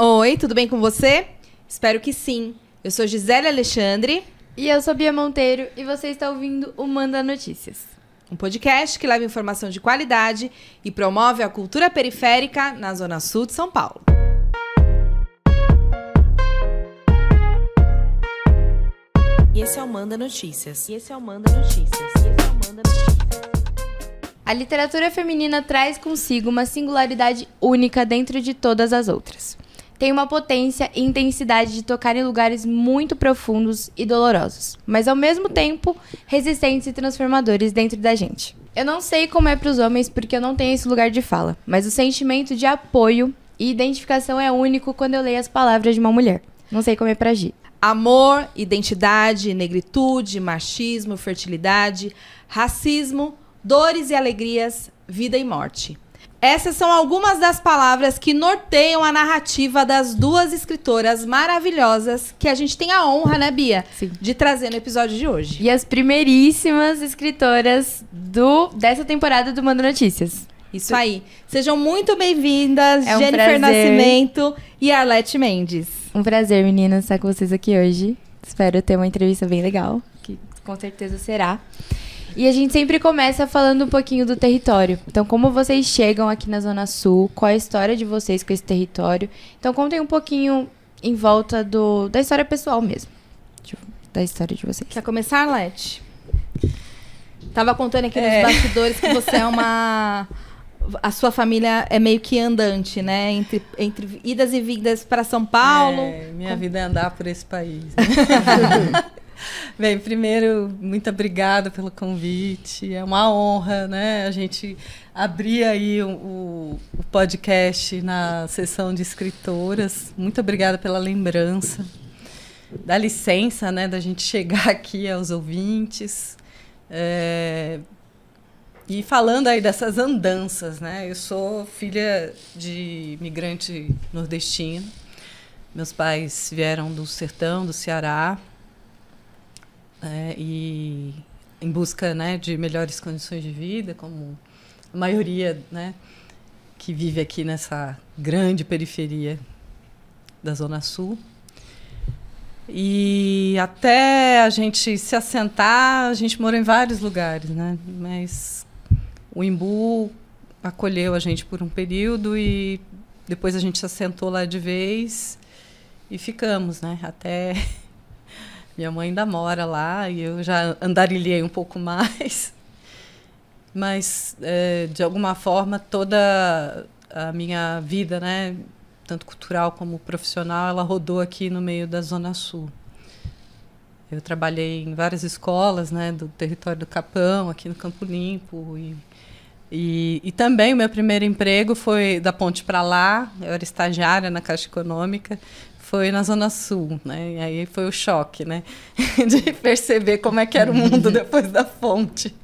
Oi, tudo bem com você? Espero que sim. Eu sou Gisele Alexandre. E eu sou Bia Monteiro e você está ouvindo o Manda Notícias. Um podcast que leva informação de qualidade e promove a cultura periférica na Zona Sul de São Paulo. E esse é o Manda Notícias. E esse é o Manda Notícias. E esse é o Manda Notícias. A literatura feminina traz consigo uma singularidade única dentro de todas as outras. Tem uma potência e intensidade de tocar em lugares muito profundos e dolorosos, mas ao mesmo tempo resistentes e transformadores dentro da gente. Eu não sei como é para os homens porque eu não tenho esse lugar de fala, mas o sentimento de apoio e identificação é único quando eu leio as palavras de uma mulher. Não sei como é para Gi. Amor, identidade, negritude, machismo, fertilidade, racismo, dores e alegrias, vida e morte. Essas são algumas das palavras que norteiam a narrativa das duas escritoras maravilhosas que a gente tem a honra, né, Bia? Sim. De trazer no episódio de hoje. E as primeiríssimas escritoras do dessa temporada do Manda Notícias. Isso aí. Sejam muito bem-vindas, É um Jennifer prazer. Nascimento e Arlete Mendes. Um prazer, meninas, estar com vocês aqui hoje. Espero ter uma entrevista bem legal, que com certeza será. E a gente sempre começa falando um pouquinho do território. Então, como vocês chegam aqui na Zona Sul, qual é a história de vocês com esse território. Então, contem um pouquinho em volta do, da história pessoal mesmo. Tipo, da história de vocês. Quer começar, Arlete? Tava contando aqui É. nos bastidores que você é uma. A sua família é meio que andante, né? Entre, entre idas e vindas para São Paulo. É, minha vida é andar por esse país. né? Bem, primeiro, muito obrigada pelo convite. É uma honra, né? A gente abrir aí o, o- o podcast na sessão de escritoras. Muito obrigada pela lembrança. Dá licença, né, da gente chegar aqui aos ouvintes. É, e falando aí dessas andanças, né? Eu sou filha de imigrante nordestino. Meus pais vieram do sertão, do Ceará, é, e em busca né, de melhores condições de vida, como a maioria né, que vive aqui nessa grande periferia da Zona Sul. E até a gente se assentar, a gente morou em vários lugares, né? Mas o Imbu acolheu a gente por um período e depois a gente se assentou lá de vez e ficamos, né? Até minha mãe ainda mora lá e eu já andarilhei um pouco mais. Mas, eh, de alguma forma, toda a minha vida, né, tanto cultural como profissional, ela rodou aqui no meio da Zona Sul. Eu trabalhei em várias escolas né, do território do Capão, aqui no Campo Limpo. E, e, e também o meu primeiro emprego foi da ponte para lá, eu era estagiária na Caixa Econômica, foi na Zona Sul. Né? E aí foi o choque né? de perceber como é que era o mundo depois da fonte.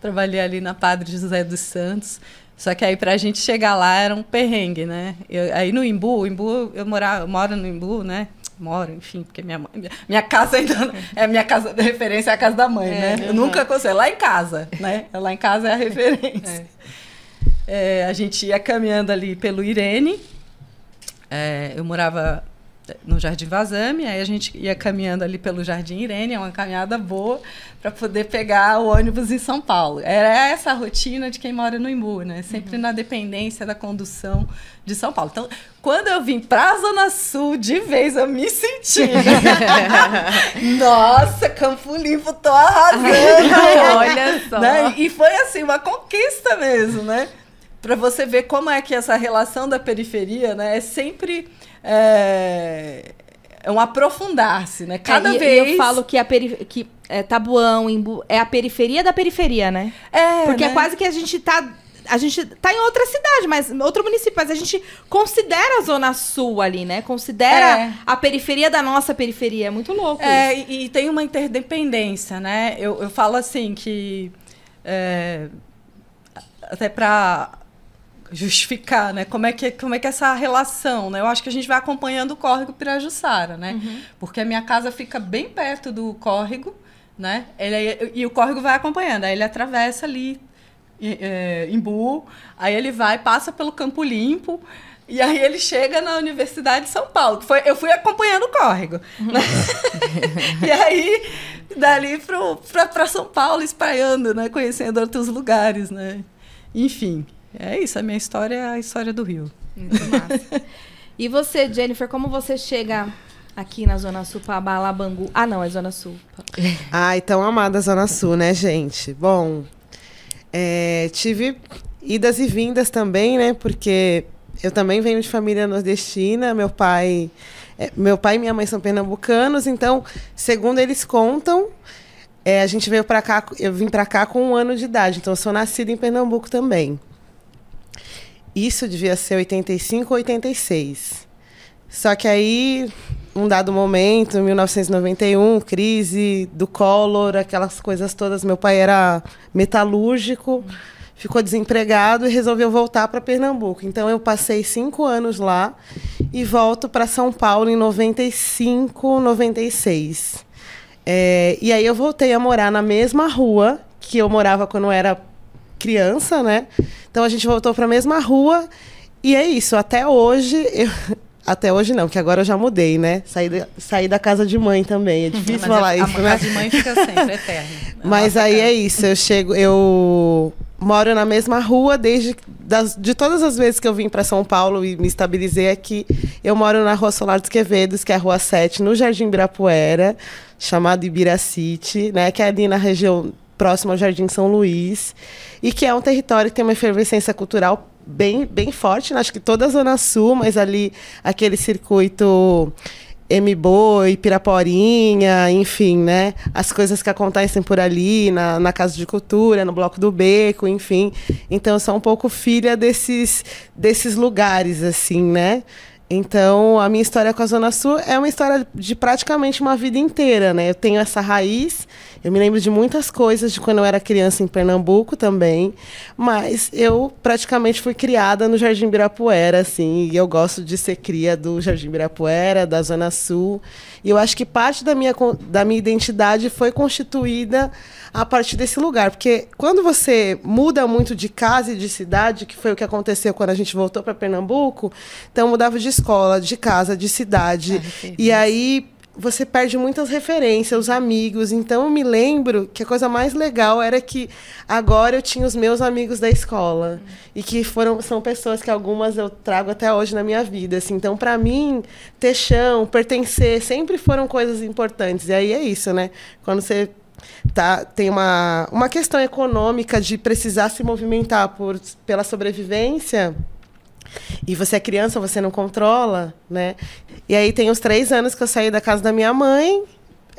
Trabalhei ali na Padre José dos Santos. Só que aí para a gente chegar lá era um perrengue, né? Eu- aí no Imbu, o Imbu, eu, mora, eu moro no Imbu, né? Moro, enfim, porque minha mãe, minha, minha casa ainda é minha casa de referência é a casa da mãe, né? Eu nunca consigo, lá em casa, né? Lá em casa é a referência. É, a gente ia caminhando ali pelo Irene. É, eu morava no Jardim Vazame, aí a gente ia caminhando ali pelo Jardim Irene, é uma caminhada boa para poder pegar o ônibus em São Paulo. Era essa a rotina de quem mora no Imbu, né? Sempre na dependência da condução de São Paulo. Então, quando eu vim para a Zona Sul, de vez eu me senti. Nossa, Campo Limpo, tô arrasando! Olha só. Né? E foi assim, uma conquista mesmo, né? Para você ver como é que essa relação da periferia né, é sempre é, é um aprofundar-se, né? Cada É, e- vez. eu falo que a peri que é, Tabuão, Imbu, é a periferia da periferia, né? É, Porque é né? quase que a gente tá. A gente tá em outra cidade, mas outro município, mas a gente considera a Zona Sul ali, né? Considera É. a periferia da nossa periferia. É muito louco É, isso. e, e tem uma interdependência, né? Eu, eu falo assim que é, até para justificar, né? Como é que como é que é essa relação, né? Eu acho que a gente vai acompanhando o córrego Pirajussara, né? Porque a minha casa fica bem perto do córrego, né? Ele, é- e o córrego vai acompanhando, aí ele atravessa ali é, Imbu, aí ele vai, passa pelo Campo Limpo, E aí ele chega na Universidade de São Paulo. que Foi, eu fui acompanhando o córrego. Né? e aí, dali para São Paulo, espalhando, né? Conhecendo outros lugares, né? Enfim, é isso. A minha história é a história do Rio. Muito massa. e você, Jennifer, como você chega aqui na Zona Sul para Balabangu? Ah, não, é Zona Sul. Ai, tão amada Zona Sul, né, gente? Bom, é, tive idas e vindas também, né? Porque eu também venho de família nordestina, meu pai, é, meu pai e minha mãe são pernambucanos, então, segundo eles contam, é, a gente veio para cá, eu vim para cá com um ano de idade, então eu sou nascida em Pernambuco também. Isso devia ser 85 ou 86. Só que aí, um dado momento, 1991, crise do Collor, aquelas coisas todas, meu pai era metalúrgico. Ficou desempregado e resolveu voltar para Pernambuco. Então eu passei cinco anos lá e volto para São Paulo em 95, 96. É, e aí eu voltei a morar na mesma rua que eu morava quando eu era criança, né? Então a gente voltou para a mesma rua e é isso. Até hoje eu, até hoje não, que agora eu já mudei, né? Saí, da, saí da casa de mãe também. É difícil falar a, isso, a né? casa de mãe fica sempre eterna. Mas aí é isso, eu chego, eu moro na mesma rua desde das, de todas as vezes que eu vim para São Paulo e me estabilizei aqui. Eu moro na Rua Solar dos Quevedos, que é a Rua 7, no Jardim Ibirapuera, chamado Ibiracite, né, que é ali na região próxima ao Jardim São Luís, e que é um território que tem uma efervescência cultural bem, bem forte, né? acho que toda a Zona Sul, mas ali aquele circuito M-Boi, Piraporinha, enfim, né? As coisas que acontecem por ali, na, na Casa de Cultura, no Bloco do Beco, enfim. Então, eu sou um pouco filha desses, desses lugares, assim, né? Então, a minha história com a Zona Sul é uma história de praticamente uma vida inteira, né? Eu tenho essa raiz, eu me lembro de muitas coisas de quando eu era criança em Pernambuco também, mas eu praticamente fui criada no Jardim Birapuera, assim, e eu gosto de ser cria do Jardim Birapuera, da Zona Sul. E eu acho que parte da minha, da minha identidade foi constituída a partir desse lugar. Porque quando você muda muito de casa e de cidade, que foi o que aconteceu quando a gente voltou para Pernambuco, então mudava de escola, de casa, de cidade. Ah, e aí você perde muitas referências, os amigos. Então eu me lembro que a coisa mais legal era que agora eu tinha os meus amigos da escola uhum. e que foram são pessoas que algumas eu trago até hoje na minha vida. Assim. Então para mim ter chão, pertencer sempre foram coisas importantes. E aí é isso, né? Quando você tá, tem uma, uma questão econômica de precisar se movimentar por, pela sobrevivência e você é criança, você não controla, né? E aí tem os três anos que eu saí da casa da minha mãe.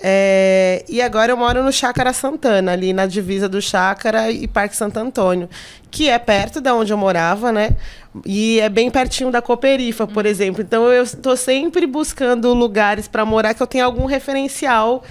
É, e agora eu moro no Chácara Santana, ali na divisa do Chácara e Parque Santo Antônio, que é perto da onde eu morava, né? E é bem pertinho da Cooperifa, por exemplo. Então eu estou sempre buscando lugares para morar que eu tenha algum referencial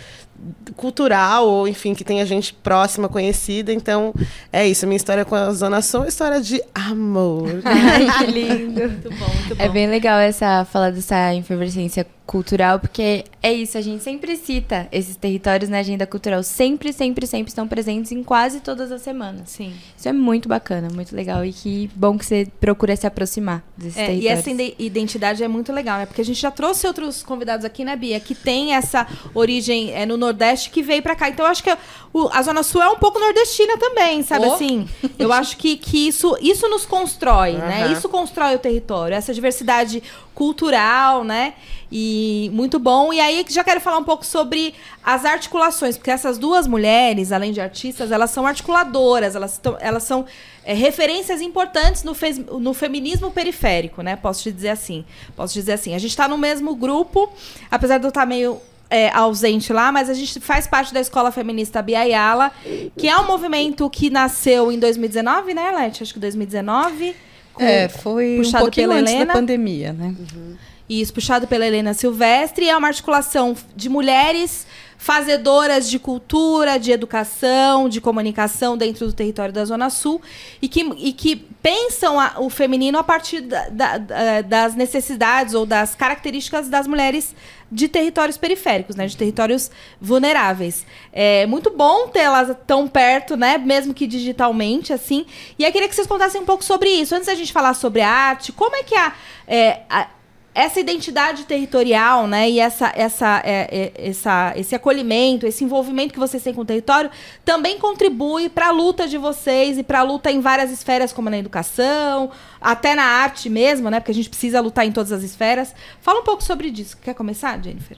cultural, ou enfim, que tenha gente próxima, conhecida. Então, é isso. Minha história com a Zona Sul é uma história de amor. Ai, que lindo. muito bom, muito bom. É bem legal essa fala dessa efervescência cultural, porque é isso, a gente sempre cita esses territórios na agenda cultural. Sempre, sempre, sempre estão presentes em quase todas as semanas. Sim. Isso é muito bacana, muito legal. E que bom que você procura se aproximar desses é, territórios. E essa identidade é muito legal, né? Porque a gente já trouxe outros convidados aqui, né, Bia, que tem essa origem é, no Nordeste que veio para cá. Então, eu acho que o, a Zona Sul é um pouco nordestina também, sabe oh. assim? Eu acho que, que isso, isso nos constrói, uhum. né? Isso constrói o território, essa diversidade cultural, né? E muito bom. E aí já quero falar um pouco sobre as articulações, porque essas duas mulheres, além de artistas, elas são articuladoras, elas, elas são é, referências importantes no, fe, no feminismo periférico, né? Posso te dizer assim. Posso dizer assim. A gente está no mesmo grupo, apesar de eu estar tá meio é, ausente lá, mas a gente faz parte da Escola Feminista Biayala, que é um movimento que nasceu em 2019, né, Leti? Acho que 2019. Com, é, foi puxado um pela antes Helena. da pandemia, né? Uhum. Isso, puxado pela Helena Silvestre. É uma articulação de mulheres fazedoras de cultura, de educação, de comunicação dentro do território da Zona Sul e que, e que pensam a, o feminino a partir da, da, da, das necessidades ou das características das mulheres de territórios periféricos, né, de territórios vulneráveis. É muito bom tê-las tão perto, né, mesmo que digitalmente, assim. E eu queria que vocês contassem um pouco sobre isso. Antes da gente falar sobre a arte, como é que a, é, a essa identidade territorial, né, e essa, essa, é, é, essa, esse acolhimento, esse envolvimento que vocês têm com o território, também contribui para a luta de vocês e para a luta em várias esferas, como na educação, até na arte mesmo, né, porque a gente precisa lutar em todas as esferas. Fala um pouco sobre isso. Quer começar, Jennifer?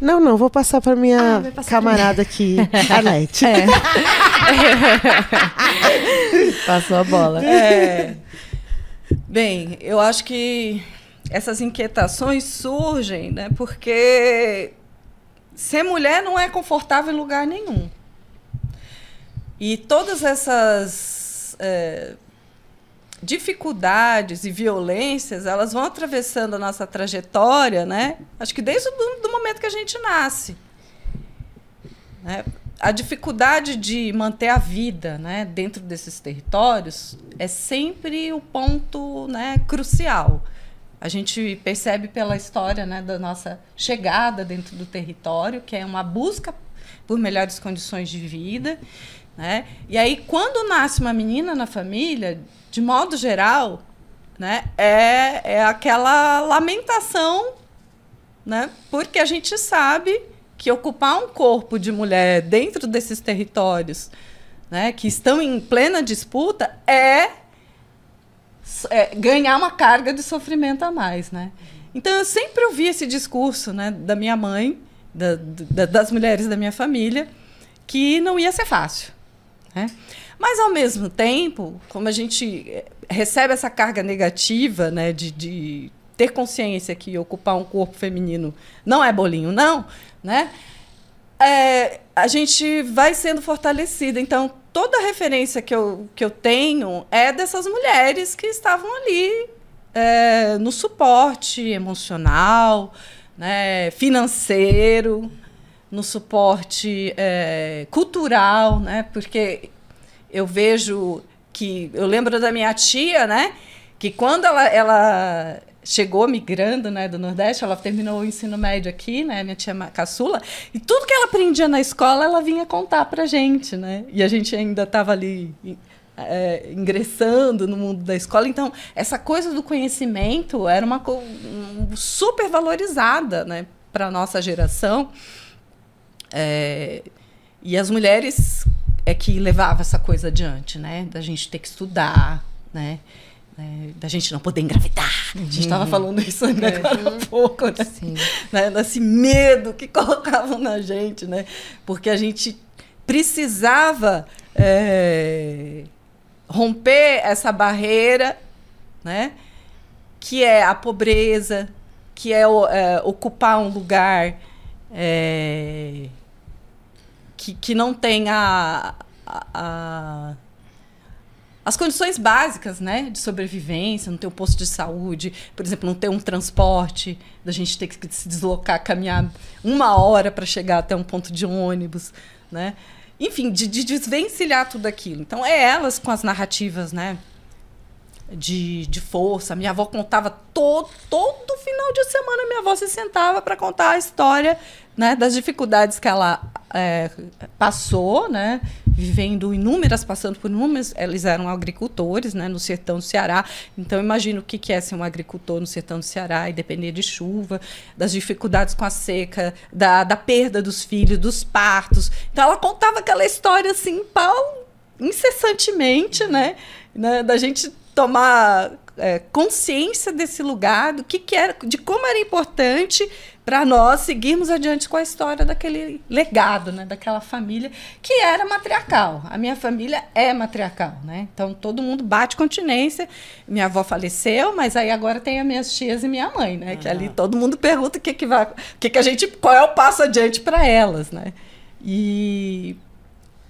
Não, não, vou passar para minha ah, passar camarada aqui, a. É. Passou a bola. É. Bem, eu acho que essas inquietações surgem, né? Porque ser mulher não é confortável em lugar nenhum. E todas essas é, dificuldades e violências, elas vão atravessando a nossa trajetória, né? Acho que desde o momento que a gente nasce. Né? A dificuldade de manter a vida né, dentro desses territórios é sempre o ponto né, crucial. A gente percebe pela história né, da nossa chegada dentro do território, que é uma busca por melhores condições de vida. Né? E aí, quando nasce uma menina na família, de modo geral, né, é, é aquela lamentação, né, porque a gente sabe que ocupar um corpo de mulher dentro desses territórios né, que estão em plena disputa é é, ganhar uma carga de sofrimento a mais, né? Então eu sempre ouvi esse discurso, né, da minha mãe, da, da, das mulheres da minha família, que não ia ser fácil, né? Mas ao mesmo tempo, como a gente é, recebe essa carga negativa, né, de, de ter consciência que ocupar um corpo feminino não é bolinho, não, né? É, a gente vai sendo fortalecida. Então, toda a referência que eu, que eu tenho é dessas mulheres que estavam ali é, no suporte emocional, né, financeiro, no suporte é, cultural, né, porque eu vejo que eu lembro da minha tia, né, que quando ela, ela chegou migrando, né, do Nordeste, ela terminou o ensino médio aqui, né, minha tia caçula, e tudo que ela aprendia na escola, ela vinha contar pra gente, né, e a gente ainda estava ali é, ingressando no mundo da escola, então essa coisa do conhecimento era uma um, super valorizada, né, para nossa geração, é, e as mulheres é que levava essa coisa adiante, né, da gente ter que estudar, né, né, da gente não poder engravidar. A gente estava uhum. falando isso ainda é. agora há pouco, né? Sim. né? Desse medo que colocavam na gente, né? Porque a gente precisava é, romper essa barreira, né? Que é a pobreza, que é, é ocupar um lugar é, que, que não tem a, a, a as condições básicas né, de sobrevivência, não ter um posto de saúde, por exemplo, não ter um transporte, da gente ter que se deslocar, caminhar uma hora para chegar até um ponto de ônibus, né? Enfim, de, de desvencilhar tudo aquilo. Então, é elas com as narrativas, né? De, de força. Minha avó contava todo, todo final de semana, minha avó se sentava para contar a história né, das dificuldades que ela é, passou, né, vivendo inúmeras, passando por inúmeras. Eles eram agricultores né, no sertão do Ceará. Então, imagino o que é ser um agricultor no sertão do Ceará e depender de chuva, das dificuldades com a seca, da, da perda dos filhos, dos partos. Então, ela contava aquela história assim, pau, incessantemente, né, né da gente tomar é, consciência desse lugar, do que, que era, de como era importante para nós seguirmos adiante com a história daquele legado, né, daquela família que era matriarcal. A minha família é matriarcal, né? Então todo mundo bate continência. Minha avó faleceu, mas aí agora tem as minhas tias e minha mãe, né? Que ali todo mundo pergunta o que que vai, o que que a gente, qual é o passo adiante para elas, né? E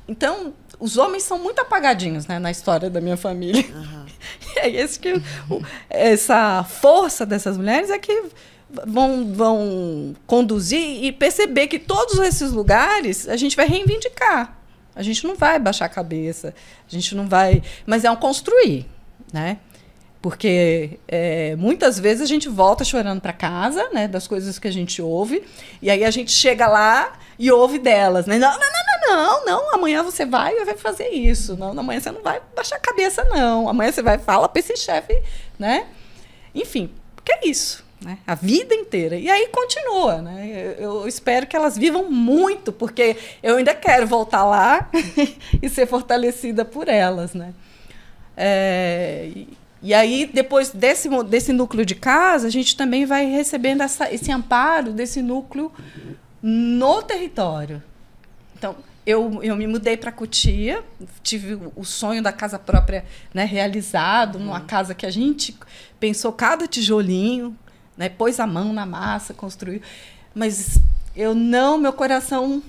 então os homens são muito apagadinhos né, na história da minha família. Uhum. E é esse que, essa força dessas mulheres é que vão, vão conduzir e perceber que todos esses lugares a gente vai reivindicar. A gente não vai baixar a cabeça, a gente não vai. Mas é um construir, né? Porque é, muitas vezes a gente volta chorando para casa, né? Das coisas que a gente ouve, e aí a gente chega lá e ouve delas, né? Não, não, não, não, não, amanhã você vai e vai fazer isso. Não, amanhã você não vai baixar a cabeça, não. Amanhã você vai falar para esse chefe, né? Enfim, porque é isso né? A vida inteira. E aí continua, né? Eu, eu, espero que elas vivam muito, porque eu ainda quero voltar lá e ser fortalecida por elas, né? É, e, aí, depois desse, desse núcleo de casa, a gente também vai recebendo essa, esse amparo desse núcleo no território. Então, eu, eu me mudei para Cotia, tive o sonho da casa própria né, realizado, uhum. numa casa que a gente pensou cada tijolinho, né? Pôs a mão na massa, construiu. Mas eu não, meu coração.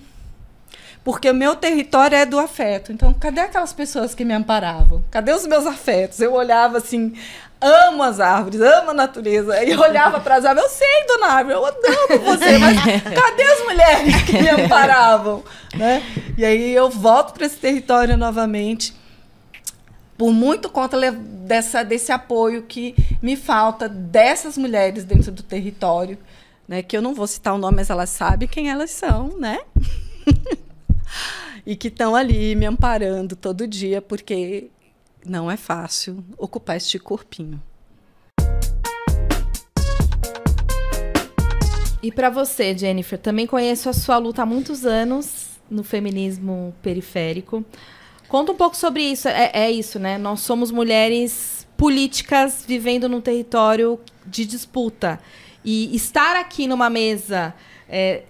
Porque o meu território é do afeto. Então, cadê aquelas pessoas que me amparavam? Cadê os meus afetos? Eu olhava assim, amo as árvores, amo a natureza. E olhava para as árvores, eu sei, dona árvore, eu amo você, mas cadê as mulheres que me amparavam? Né? E aí eu volto para esse território novamente por muito conta dessa, desse apoio que me falta dessas mulheres dentro do território, né? Que eu não vou citar o nome, mas elas sabem quem elas são, né? e que estão ali me amparando todo dia, porque não é fácil ocupar este corpinho. E para você, Jennifer, também conheço a sua luta há muitos anos no feminismo periférico. Conta um pouco sobre isso. É, é isso, né? Nós somos mulheres políticas vivendo num território de disputa. E estar aqui numa mesa é,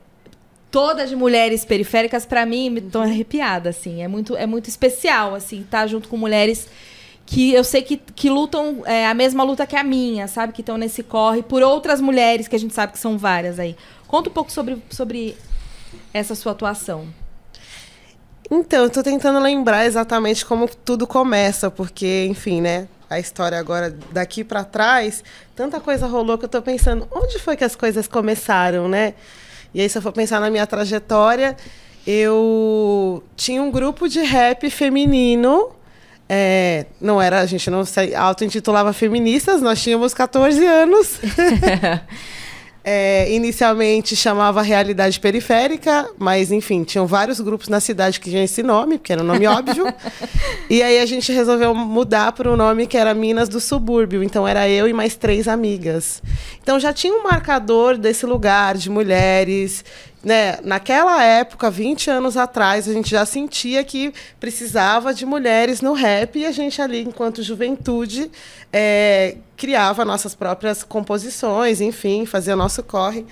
toda de mulheres periféricas, para mim, me tô arrepiada, assim. É muito, é muito especial, assim, estar tá junto com mulheres que eu sei que, que lutam é, a mesma luta que a minha, sabe? Que estão nesse corre por outras mulheres, que a gente sabe que são várias aí. Conta um pouco sobre, sobre essa sua atuação. Então, eu tô tentando lembrar exatamente como tudo começa, porque, enfim, né? A história agora daqui para trás, tanta coisa rolou que eu tô pensando, onde foi que as coisas começaram, né? E aí, se eu for pensar na minha trajetória, eu tinha um grupo de rap feminino. É, não era, a gente não se auto-intitulava feministas, nós tínhamos 14 anos. É, inicialmente chamava Realidade Periférica, mas enfim, tinham vários grupos na cidade que tinham esse nome, porque era um nome óbvio. E aí a gente resolveu mudar para um nome que era Minas do Subúrbio. Então era eu e mais três amigas. Então já tinha um marcador desse lugar de mulheres né, naquela época, 20 anos atrás, a gente já sentia que precisava de mulheres no rap e a gente ali, enquanto juventude, é, criava nossas próprias composições, enfim, fazia o nosso corre.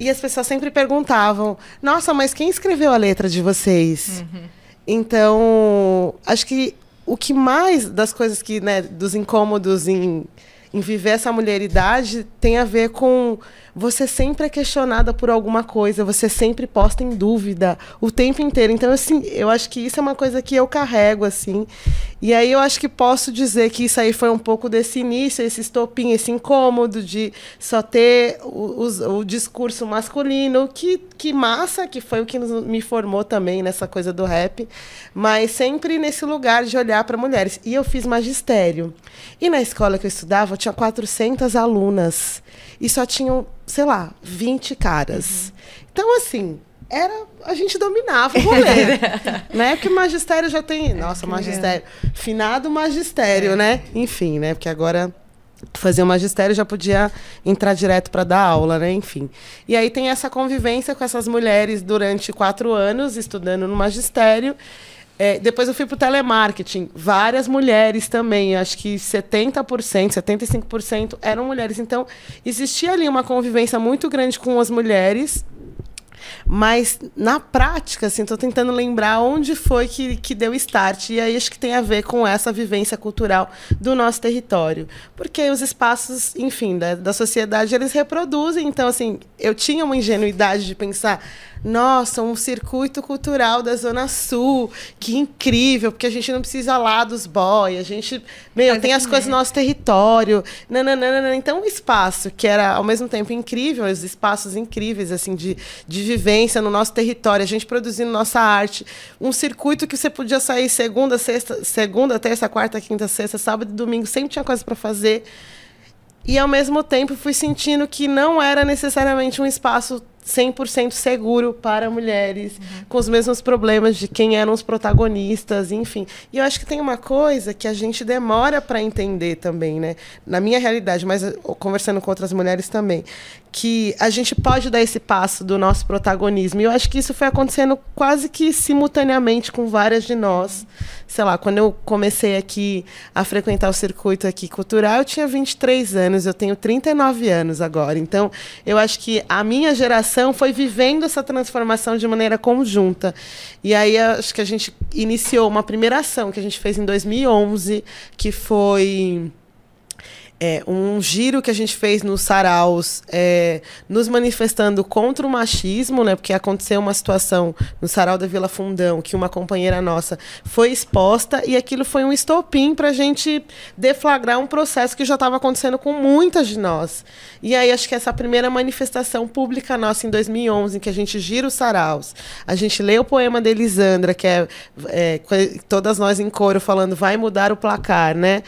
E as pessoas sempre perguntavam: Nossa, mas quem escreveu a letra de vocês? Uhum. Então, acho que o que mais das coisas que, né, dos incômodos em, em viver essa mulheridade tem a ver com você sempre é questionada por alguma coisa, você sempre posta em dúvida o tempo inteiro. Então, assim, eu acho que isso é uma coisa que eu carrego, assim. E aí eu acho que posso dizer que isso aí foi um pouco desse início, esse estopim, esse incômodo de só ter o, o, o discurso masculino, que, que massa, que foi o que me formou também nessa coisa do rap, mas sempre nesse lugar de olhar para mulheres. E eu fiz magistério. E na escola que eu estudava, eu tinha 400 alunas e só tinham, sei lá, 20 caras. Uhum. Então, assim, era a gente dominava o rolê, né? Porque magistério já tem, nossa, magistério, finado magistério, é. né? Enfim, né? Porque agora fazer o magistério já podia entrar direto para dar aula, né? Enfim. E aí tem essa convivência com essas mulheres durante quatro anos estudando no magistério é, depois eu fui para o telemarketing. Várias mulheres também. Acho que 70%, 75% eram mulheres. Então, existia ali uma convivência muito grande com as mulheres. Mas, na prática, assim, estou tentando lembrar onde foi que, que deu start. E aí acho que tem a ver com essa vivência cultural do nosso território. Porque os espaços, enfim, da, da sociedade, eles reproduzem. Então, assim, eu tinha uma ingenuidade de pensar nossa, um circuito cultural da Zona Sul, que incrível, porque a gente não precisa lá dos boy, a gente, meu, tem as coisas no nosso território, nananana. Então, um espaço que era, ao mesmo tempo, incrível, os espaços incríveis, assim, de, de vivência no nosso território, a gente produzindo nossa arte, um circuito que você podia sair segunda, sexta, segunda, terça, quarta, quinta, sexta, sábado e domingo, sempre tinha coisa para fazer. E, ao mesmo tempo, fui sentindo que não era necessariamente um espaço 100% seguro para mulheres, uhum. com os mesmos problemas de quem eram os protagonistas, enfim. E eu acho que tem uma coisa que a gente demora para entender também, né? Na minha realidade, mas conversando com outras mulheres também, que a gente pode dar esse passo do nosso protagonismo. E eu acho que isso foi acontecendo quase que simultaneamente com várias de nós. Sei lá, quando eu comecei aqui a frequentar o circuito aqui cultural, eu tinha 23 anos, eu tenho 39 anos agora. Então, eu acho que a minha geração foi vivendo essa transformação de maneira conjunta. E aí acho que a gente iniciou uma primeira ação que a gente fez em 2011, que foi é, um giro que a gente fez nos saraus, é, nos manifestando contra o machismo, né? Porque aconteceu uma situação no sarau da Vila Fundão que uma companheira nossa foi exposta e aquilo foi um estopim para a gente deflagrar um processo que já estava acontecendo com muitas de nós. E aí acho que essa primeira manifestação pública nossa em 2011, em que a gente gira os saraus, a gente lê o poema de Elisandra, que é, é todas nós em coro falando vai mudar o placar, né?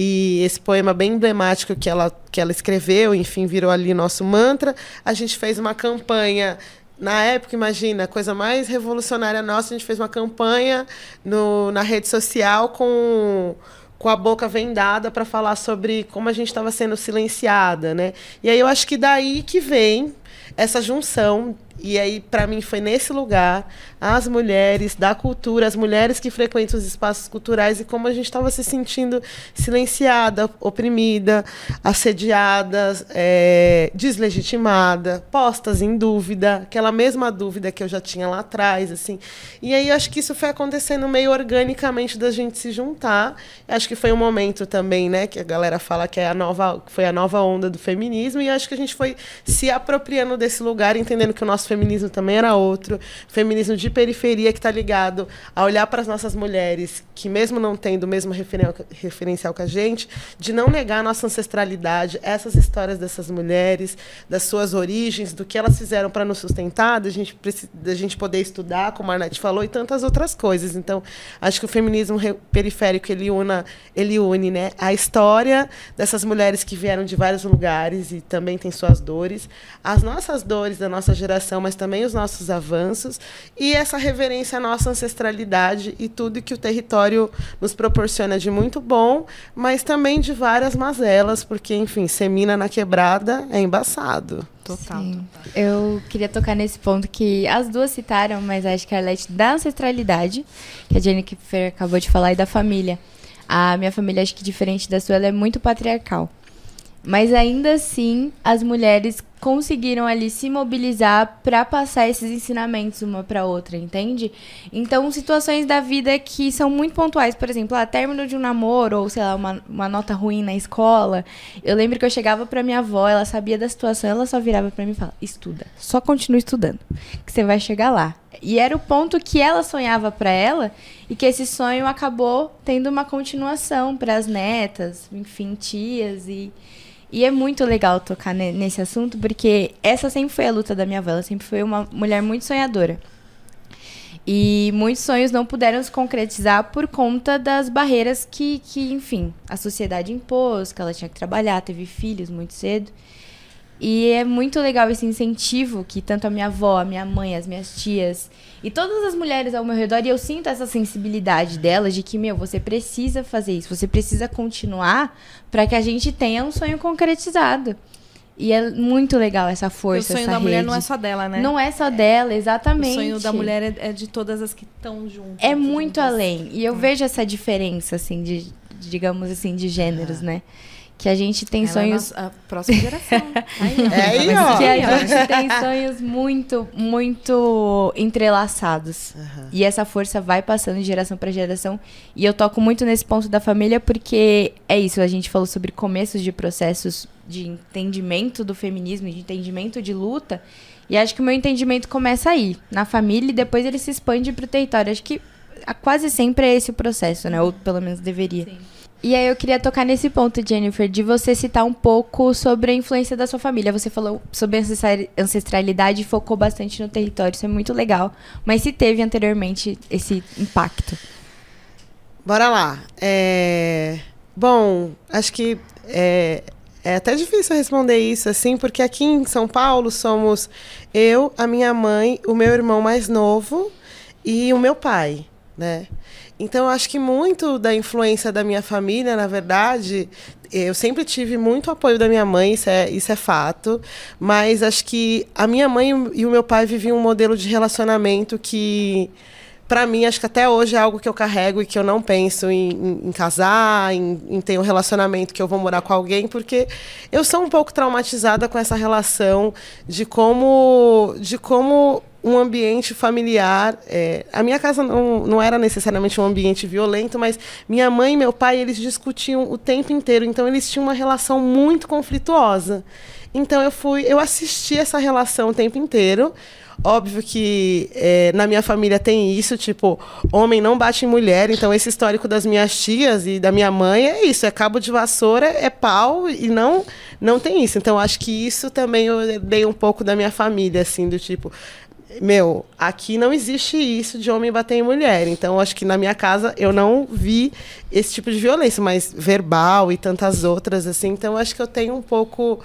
E esse poema bem emblemático que ela, que ela escreveu, enfim, virou ali nosso mantra. A gente fez uma campanha na época, imagina, a coisa mais revolucionária nossa, a gente fez uma campanha no, na rede social com, com a boca vendada para falar sobre como a gente estava sendo silenciada, né? E aí eu acho que daí que vem essa junção e aí, para mim, foi nesse lugar as mulheres da cultura, as mulheres que frequentam os espaços culturais e como a gente estava se sentindo silenciada, oprimida, assediada, é, deslegitimada, postas em dúvida, aquela mesma dúvida que eu já tinha lá atrás, assim. E aí acho que isso foi acontecendo meio organicamente da gente se juntar. Acho que foi um momento também, né, que a galera fala que é a nova, foi a nova onda do feminismo e acho que a gente foi se apropriando desse lugar, entendendo que o nosso feminismo também era outro, feminismo de periferia que está ligado a olhar para as nossas mulheres, que mesmo não tendo o mesmo referencial que a gente, de não negar a nossa ancestralidade, essas histórias dessas mulheres, das suas origens, do que elas fizeram para nos sustentar, da gente, da gente poder estudar, como a Arnett falou, e tantas outras coisas. Então, acho que o feminismo periférico ele, una, ele une né, a história dessas mulheres que vieram de vários lugares e também têm suas dores, as nossas dores da nossa geração mas também os nossos avanços e essa reverência à nossa ancestralidade e tudo que o território nos proporciona de muito bom, mas também de várias mazelas, porque, enfim, semina na quebrada é embaçado. Total, total. Eu queria tocar nesse ponto que as duas citaram, mas acho que a Arlete da ancestralidade, que a Jennifer acabou de falar, e da família. A minha família, acho que diferente da sua, ela é muito patriarcal. Mas ainda assim, as mulheres conseguiram ali se mobilizar para passar esses ensinamentos uma para outra, entende? Então, situações da vida que são muito pontuais, por exemplo, a término de um namoro ou sei lá, uma, uma nota ruim na escola. Eu lembro que eu chegava para minha avó, ela sabia da situação, ela só virava para mim e falava: "Estuda, só continua estudando, que você vai chegar lá". E era o ponto que ela sonhava para ela e que esse sonho acabou tendo uma continuação para as netas, enfim, tias e e é muito legal tocar nesse assunto, porque essa sempre foi a luta da minha avó. Ela sempre foi uma mulher muito sonhadora. E muitos sonhos não puderam se concretizar por conta das barreiras que, que, enfim, a sociedade impôs, que ela tinha que trabalhar, teve filhos muito cedo. E é muito legal esse incentivo que tanto a minha avó, a minha mãe, as minhas tias e todas as mulheres ao meu redor, e eu sinto essa sensibilidade delas de que, meu, você precisa fazer isso, você precisa continuar para que a gente tenha um sonho concretizado. E é muito legal essa força, o sonho essa da rede. mulher não é só dela, né? Não é só dela, exatamente. O sonho da mulher é, é de todas as que estão juntas. É muito juntas. além. E eu é. vejo essa diferença, assim, de, digamos assim, de gêneros, é. né? Que a gente tem Ela sonhos. É a nossa- a próxima geração. Aí, ó. É aí, ó. Que a gente tem sonhos muito, muito entrelaçados. E essa força vai passando de geração para geração. E eu toco muito nesse ponto da família porque é isso, a gente falou sobre começos de processos de entendimento do feminismo, de entendimento de luta. E acho que o meu entendimento começa aí, na família, e depois ele se expande para o território. Acho que quase sempre é esse o processo, né? Ou pelo menos deveria. Sim. E aí eu queria tocar nesse ponto, Jennifer, de você citar um pouco sobre a influência da sua família. Você falou sobre ancestra- ancestralidade e focou bastante no território, isso é muito legal. Mas se teve anteriormente esse impacto? Bora lá. É, Bom, acho que é... é até difícil responder isso, assim, porque aqui em São Paulo somos eu, a minha mãe, o meu irmão mais novo e o meu pai, né? Então, eu acho que muito da influência da minha família, na verdade, eu sempre tive muito apoio da minha mãe, isso é, isso é fato. Mas acho que a minha mãe e o meu pai viviam um modelo de relacionamento que, para mim, acho que até hoje é algo que eu carrego e que eu não penso em, em- em casar, em, em ter um relacionamento que eu vou morar com alguém, porque eu sou um pouco traumatizada com essa relação de como, de como um ambiente familiar. é, a minha casa não, não era necessariamente um ambiente violento, mas minha mãe e meu pai eles discutiam o tempo inteiro, então eles tinham uma relação muito conflituosa. Então eu fui, eu assisti essa relação o tempo inteiro. Óbvio que é, na minha família tem isso, tipo, homem não bate em mulher, então esse histórico das minhas tias e da minha mãe é isso, é cabo de vassoura, é pau e não não tem isso. Então acho que isso também eu dei um pouco da minha família, assim, do tipo, meu, aqui não existe isso de homem bater em mulher. Então, acho que na minha casa eu não vi esse tipo de violência, mas verbal e tantas outras, assim. Então, acho que eu tenho um pouco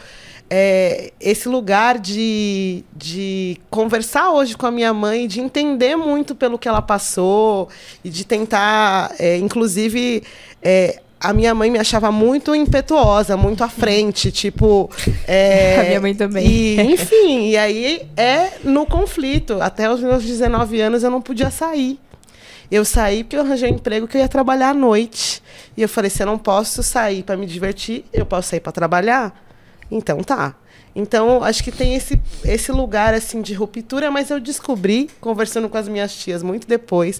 é, esse lugar de, de conversar hoje com a minha mãe, de entender muito pelo que ela passou e de tentar, é, inclusive. é, a minha mãe me achava muito impetuosa, muito à frente, tipo. é, A minha mãe também. E, enfim, e aí é no conflito. Até os meus 19 anos eu não podia sair. Eu saí porque eu arranjei um emprego que eu ia trabalhar à noite. E eu falei: se eu não posso sair para me divertir, eu posso sair para trabalhar? Então tá. Então, acho que tem esse, esse lugar assim de ruptura, mas eu descobri, conversando com as minhas tias muito depois,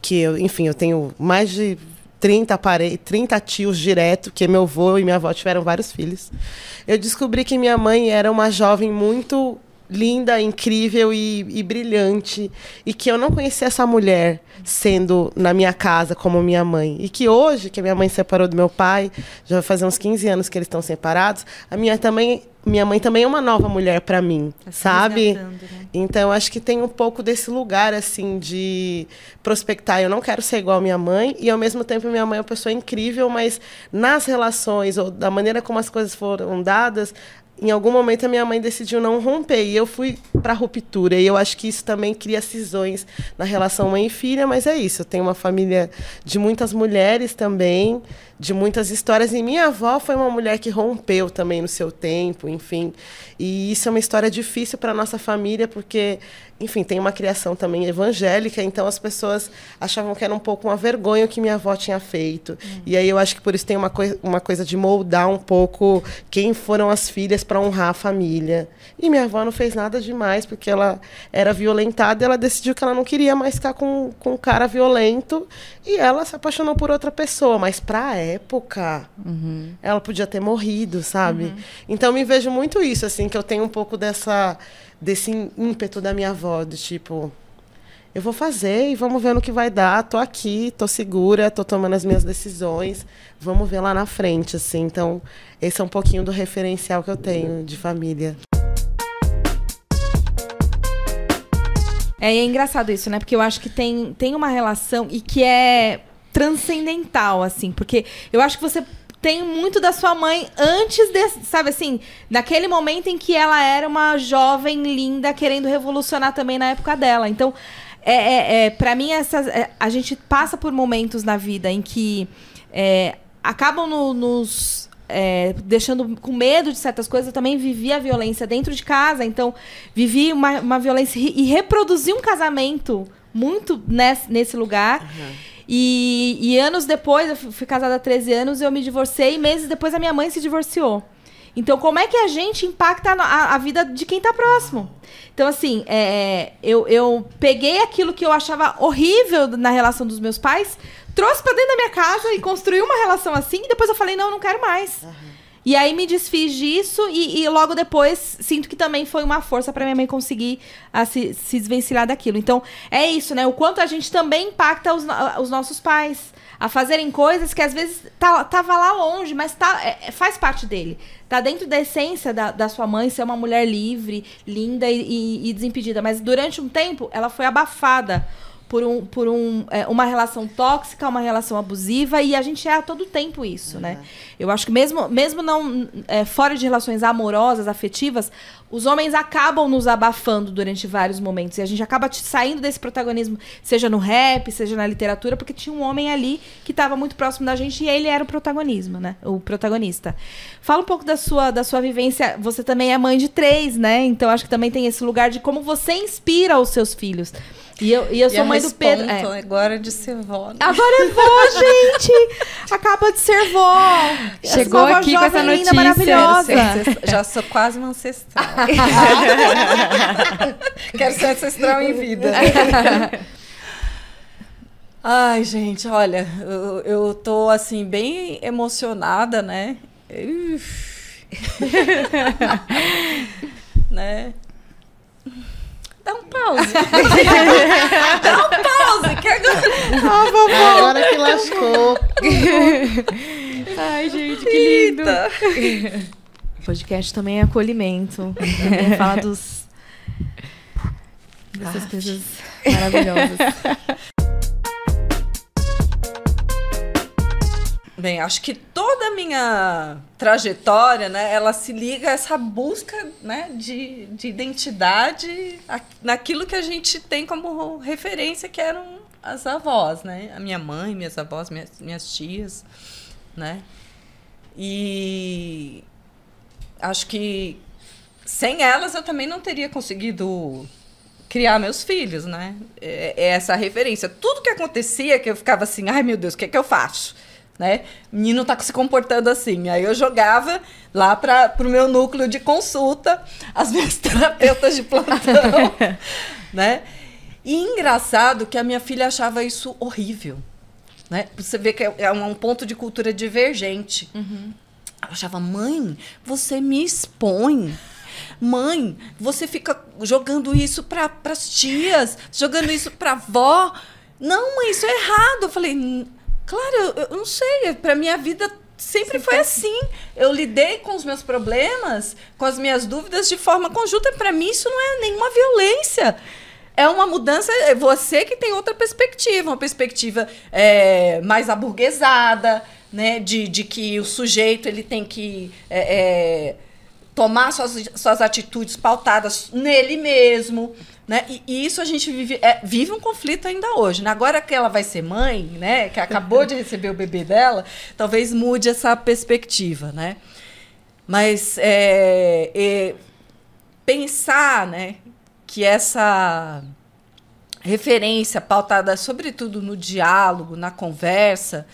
que eu, enfim, eu tenho mais de 30, pare... 30 tios direto, que meu avô e minha avó tiveram vários filhos. Eu descobri que minha mãe era uma jovem muito linda, incrível e, e brilhante. E que eu não conhecia essa mulher sendo na minha casa como minha mãe. E que hoje, que a minha mãe separou do meu pai, já vai fazer uns 15 anos que eles estão separados, a minha também. Minha mãe também é uma nova mulher para mim, Tá se sabe? né? Então, acho que tem um pouco desse lugar, assim, de prospectar. Eu não quero ser igual a minha mãe, e ao mesmo tempo, minha mãe é uma pessoa incrível, mas nas relações, ou da maneira como as coisas foram dadas, em algum momento a minha mãe decidiu não romper, e eu fui para a ruptura. E eu acho que isso também cria cisões na relação mãe e filha, mas é isso. Eu tenho uma família de muitas mulheres também, de muitas histórias. E minha avó foi uma mulher que rompeu também no seu tempo, enfim. E isso é uma história difícil para nossa família, porque, enfim, tem uma criação também evangélica, então as pessoas achavam que era um pouco uma vergonha o que minha avó tinha feito. E aí eu acho que por isso tem uma, coi uma coisa de moldar um pouco quem foram as filhas para honrar a família. E minha avó não fez nada demais, porque ela era violentada e ela decidiu que ela não queria mais ficar com, com um cara violento e ela se apaixonou por outra pessoa. Mas pra época, ela podia ter morrido, sabe? Então me vejo muito isso, assim, que eu tenho um pouco dessa desse ímpeto da minha avó, de tipo, eu vou fazer e vamos ver no que vai dar. Tô aqui, tô segura, tô tomando as minhas decisões. Vamos ver lá na frente, assim. Então, esse é um pouquinho do referencial que eu tenho de família. É, é engraçado isso, né? Porque eu acho que tem, tem uma relação e que é transcendental, assim. Porque eu acho que você tem muito da sua mãe antes desse, sabe assim, naquele momento em que ela era uma jovem linda querendo revolucionar também na época dela. Então, é, é, é para mim essas, é, a gente passa por momentos na vida em que é, acabam no- nos é, deixando com medo de certas coisas. Eu também vivi a violência dentro de casa, então vivi uma, uma violência e reproduzi um casamento muito nesse, nesse lugar. E, e anos depois, eu fui casada há 13 anos, eu me divorciei, e meses depois a minha mãe se divorciou. Então, como é que a gente impacta a, a vida de quem está próximo? Então, assim, é, eu, eu peguei aquilo que eu achava horrível na relação dos meus pais, trouxe para dentro da minha casa e construí uma relação assim, e depois eu falei, não, eu não quero mais. Uhum. E aí me desfiz disso e, e, logo depois sinto que também foi uma força para minha mãe conseguir a, se, se desvencilhar daquilo. Então, é isso, né? O quanto a gente também impacta os, os nossos pais a fazerem coisas que às vezes tá, tava lá longe, mas tá, é, faz parte dele. Tá dentro da essência da, da sua mãe ser uma mulher livre, linda e, e, e desimpedida. Mas durante um tempo, ela foi abafada por, um, por um, é, uma relação tóxica, uma relação abusiva, e a gente é a todo tempo isso, uhum. né? Eu acho que mesmo, mesmo não é, fora de relações amorosas, afetivas, os homens acabam nos abafando durante vários momentos. E a gente acaba saindo desse protagonismo, seja no rap, seja na literatura, porque tinha um homem ali que estava muito próximo da gente e ele era o protagonismo, né? O protagonista. Fala um pouco da sua, da sua vivência. Você também é mãe de três, né? Então acho que também tem esse lugar de como você inspira os seus filhos. E eu, e eu sou mãe do Pedro. É. Agora de ser vó. Né? Agora é vó, gente! Acaba de ser vó. Chegou aqui com essa notícia. Linda, maravilhosa. Já sou quase uma ancestral. Quero ser ancestral em vida. Ai, gente, olha, eu, eu tô assim, bem emocionada, né? né? Dá um pause. Dá um pause. Que agora... Ah, vovó. Agora que lascou. Ai, gente, que lindo. O podcast também é acolhimento. Também fala dos... dessas coisas maravilhosas. Bem, acho que toda a minha trajetória, né, ela se liga a essa busca, né, de, de identidade naquilo que a gente tem como referência, que eram as avós, né? A minha mãe, minhas avós, minhas, minhas tias, né? E acho que sem elas eu também não teria conseguido criar meus filhos, né? É, é essa referência. Tudo que acontecia que eu ficava assim, ai meu Deus, o que é que eu faço? Né? O menino tá se comportando assim. Aí eu jogava lá para o meu núcleo de consulta as minhas terapeutas de plantão, né? E engraçado que a minha filha achava isso horrível, né? Você vê que é, é um ponto de cultura divergente. Uhum. Ela achava, mãe, você me expõe. Mãe, você fica jogando isso para as tias, jogando isso para avó. Não, mãe, isso é errado. Eu falei, Claro, eu, eu não sei. Para minha vida sempre foi assim. Eu lidei com os meus problemas, com as minhas dúvidas de forma conjunta. Para mim, isso não é nenhuma violência. É uma mudança. É você que tem outra perspectiva, uma perspectiva é, mais aburguesada, né? De, de que o sujeito ele tem que é, é, tomar suas, suas atitudes pautadas nele mesmo. Né? E, e, isso a gente vive, é, vive um conflito ainda hoje. Né? Agora que ela vai ser mãe, né? que acabou de receber o bebê dela, talvez mude essa perspectiva. Né? Mas é, é, pensar né, que essa referência pautada, sobretudo, no diálogo, na conversa,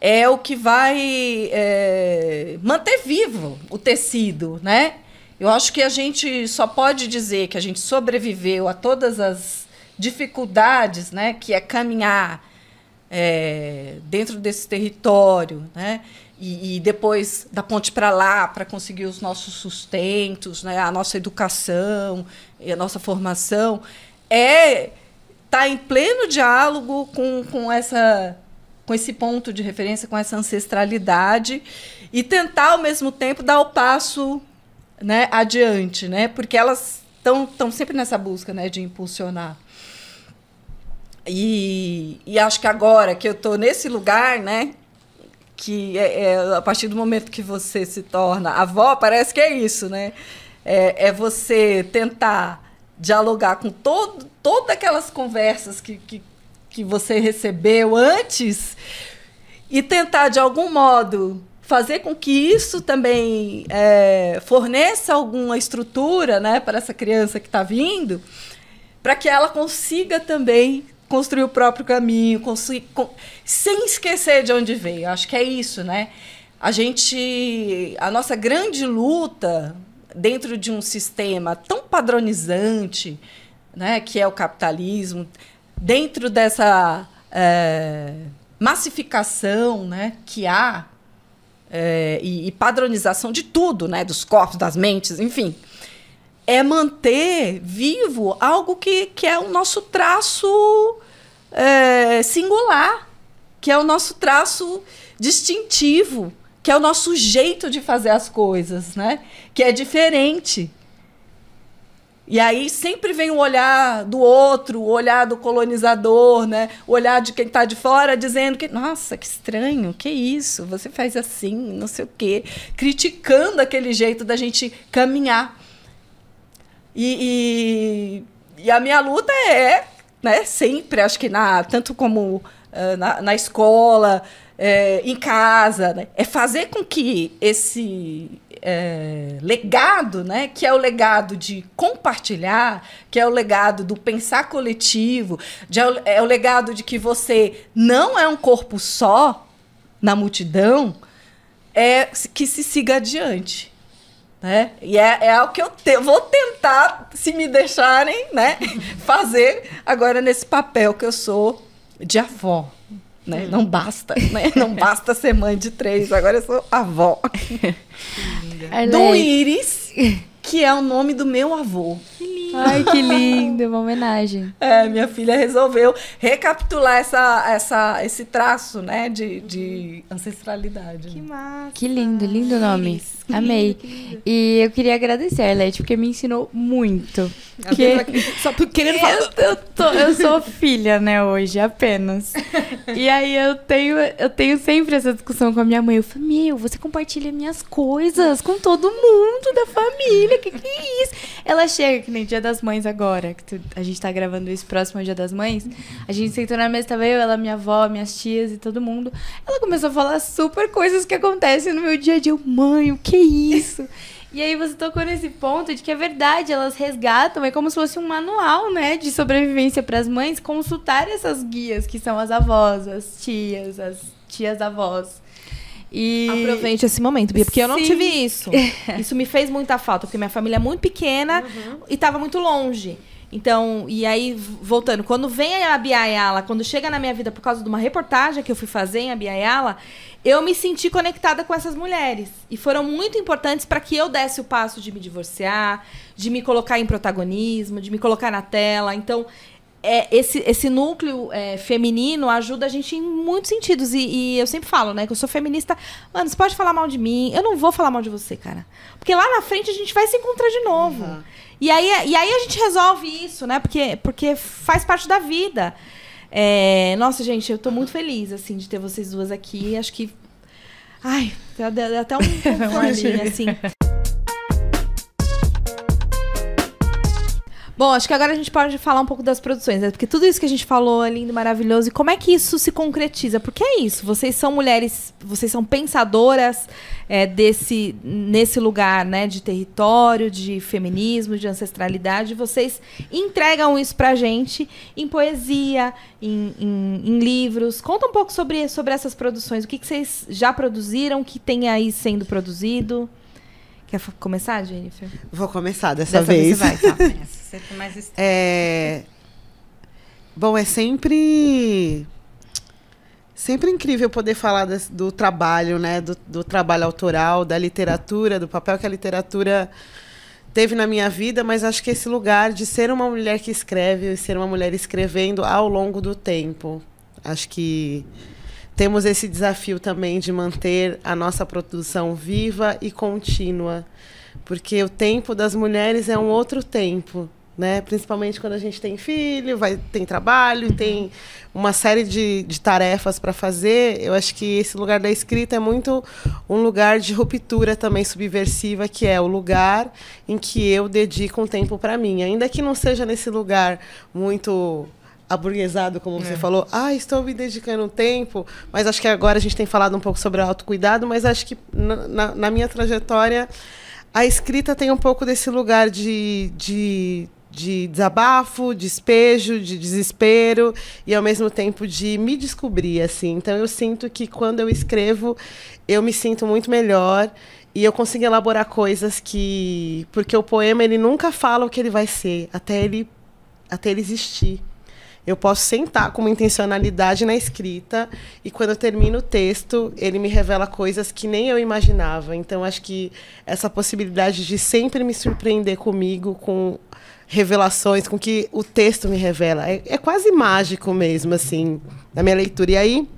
é o que vai é, manter vivo o tecido, né? Eu acho que a gente só pode dizer que a gente sobreviveu a todas as dificuldades, né, que é caminhar é, dentro desse território, né, e, e depois da ponte para lá para conseguir os nossos sustentos, né, a nossa educação e a nossa formação, é estar tá em pleno diálogo com, com essa com esse ponto de referência, com essa ancestralidade e tentar ao mesmo tempo dar o passo né, adiante, né? Porque elas estão sempre nessa busca, né, de impulsionar. E, e acho que agora que eu estou nesse lugar, né, que é, é, a partir do momento que você se torna avó, parece que é isso, né? É, é você tentar dialogar com todo, todas aquelas conversas que, que, que você recebeu antes e tentar, de algum modo, fazer com que isso também é, forneça alguma estrutura né, para essa criança que está vindo, para que ela consiga também construir o próprio caminho, com, sem esquecer de onde veio. Acho que é isso, né? A gente, a nossa grande luta dentro de um sistema tão padronizante, né, que é o capitalismo, dentro dessa é, massificação, né, que há é, e, e padronização de tudo, né, dos corpos, das mentes, enfim é manter vivo algo que, que é o nosso traço é, singular, que é o nosso traço distintivo, que é o nosso jeito de fazer as coisas, né? Que é diferente. E aí sempre vem o olhar do outro, o olhar do colonizador, né? O olhar de quem está de fora dizendo que, nossa, que estranho, que isso? Você faz assim, não sei o quê, criticando aquele jeito da gente caminhar. E, e, e, a minha luta é, né, sempre, acho que na, tanto como uh, na, na, escola, é, em casa, né, é fazer com que esse é, legado, né, que é o legado de compartilhar, que é o legado do pensar coletivo, de, é o legado de que você não é um corpo só na multidão, é que se siga adiante. Né? E é, é o que eu te, vou tentar, se me deixarem, né, fazer agora nesse papel que eu sou de avó. Né? Não basta, né? Não basta ser mãe de três, agora eu sou avó. Do Iris, que é o nome do meu avô. Que lindo. Ai, que lindo, uma homenagem. É, minha filha resolveu recapitular essa, essa, esse traço, né, de, de ancestralidade. Que massa. Que lindo, lindo nome. Iris. Amei. E eu queria agradecer, Arlete, porque me ensinou muito. Porque... Só querendo falar. Eu, eu, tô, eu sou filha, né, hoje, apenas. E aí eu tenho, eu tenho sempre essa discussão com a minha mãe. Eu falo, meu, você compartilha minhas coisas com todo mundo da família. Que que é isso? Ela chega, que nem Dia das Mães agora, que tu, a gente tá gravando isso próximo ao Dia das Mães. A gente sentou na mesa, tava eu, ela, minha avó, minhas tias e todo mundo. Ela começou a falar super coisas que acontecem no meu dia a dia. Eu, mãe, o que isso? E aí você tocou nesse ponto de que é verdade, elas resgatam, é como se fosse um manual, né, de sobrevivência para as mães consultar essas guias que são as avós, as tias, as tias avós. E... Aproveite esse momento, Bia, porque Sim. eu não tive isso. Isso me fez muita falta, porque minha família é muito pequena uhum. e estava muito longe. Então, e aí, voltando, quando vem a Bia Ayala, quando chega na minha vida por causa de uma reportagem que eu fui fazer em Bia Ayala, eu me senti conectada com essas mulheres. E foram muito importantes para que eu desse o passo de me divorciar, de me colocar em protagonismo, de me colocar na tela. Então, é, esse, esse núcleo é, feminino ajuda a gente em muitos sentidos. E, e, eu sempre falo, né, que eu sou feminista. Mano, você pode falar mal de mim. Eu não vou falar mal de você, cara. Porque lá na frente a gente vai se encontrar de novo. Uhum. E aí, e aí a gente resolve isso, né? Porque, porque faz parte da vida. É, nossa, gente, eu tô muito feliz, assim, de ter vocês duas aqui. Acho que. Ai, até um confortinho, assim. Bom, acho que agora a gente pode falar um pouco das produções, né? porque tudo isso que a gente falou é lindo, maravilhoso. E como é que isso se concretiza? Porque é isso, vocês são mulheres, vocês são pensadoras é, desse, nesse lugar, né? De território, de feminismo, de ancestralidade. Vocês entregam isso pra gente em poesia, em, em, em livros. Conta um pouco sobre, sobre essas produções. O que, que vocês já produziram, o que tem aí sendo produzido? Quer começar, Jennifer? Vou começar dessa, dessa vez. vez você vai, tá. Você mais é... Bom, é sempre sempre incrível poder falar do, do trabalho, né? Do, do, trabalho autoral, da literatura, do papel que a literatura teve na minha vida, mas acho que esse lugar de ser uma mulher que escreve e ser uma mulher escrevendo ao longo do tempo. Acho que temos esse desafio também de manter a nossa produção viva e contínua, porque o tempo das mulheres é um outro tempo. Né? Principalmente quando a gente tem filho, vai tem trabalho, tem uma série de, de tarefas para fazer. Eu acho que esse lugar da escrita é muito um lugar de ruptura também subversiva, que é o lugar em que eu dedico um tempo para mim, ainda que não seja nesse lugar muito aburguesado, como você é. falou. Ah, estou me dedicando um tempo. Mas acho que agora a gente tem falado um pouco sobre autocuidado, mas acho que na, na minha trajetória, a escrita tem um pouco desse lugar de, de, de desabafo, despejo, de desespero e ao mesmo tempo de me descobrir assim. Então eu sinto que quando eu escrevo, eu me sinto muito melhor e eu consigo elaborar coisas que porque o poema ele nunca fala o que ele vai ser, até ele até ele existir. Eu posso sentar com uma intencionalidade na escrita e quando eu termino o texto, ele me revela coisas que nem eu imaginava. Então acho que essa possibilidade de sempre me surpreender comigo com revelações, com que o texto me revela, é, é quase mágico mesmo assim, na minha leitura. E aí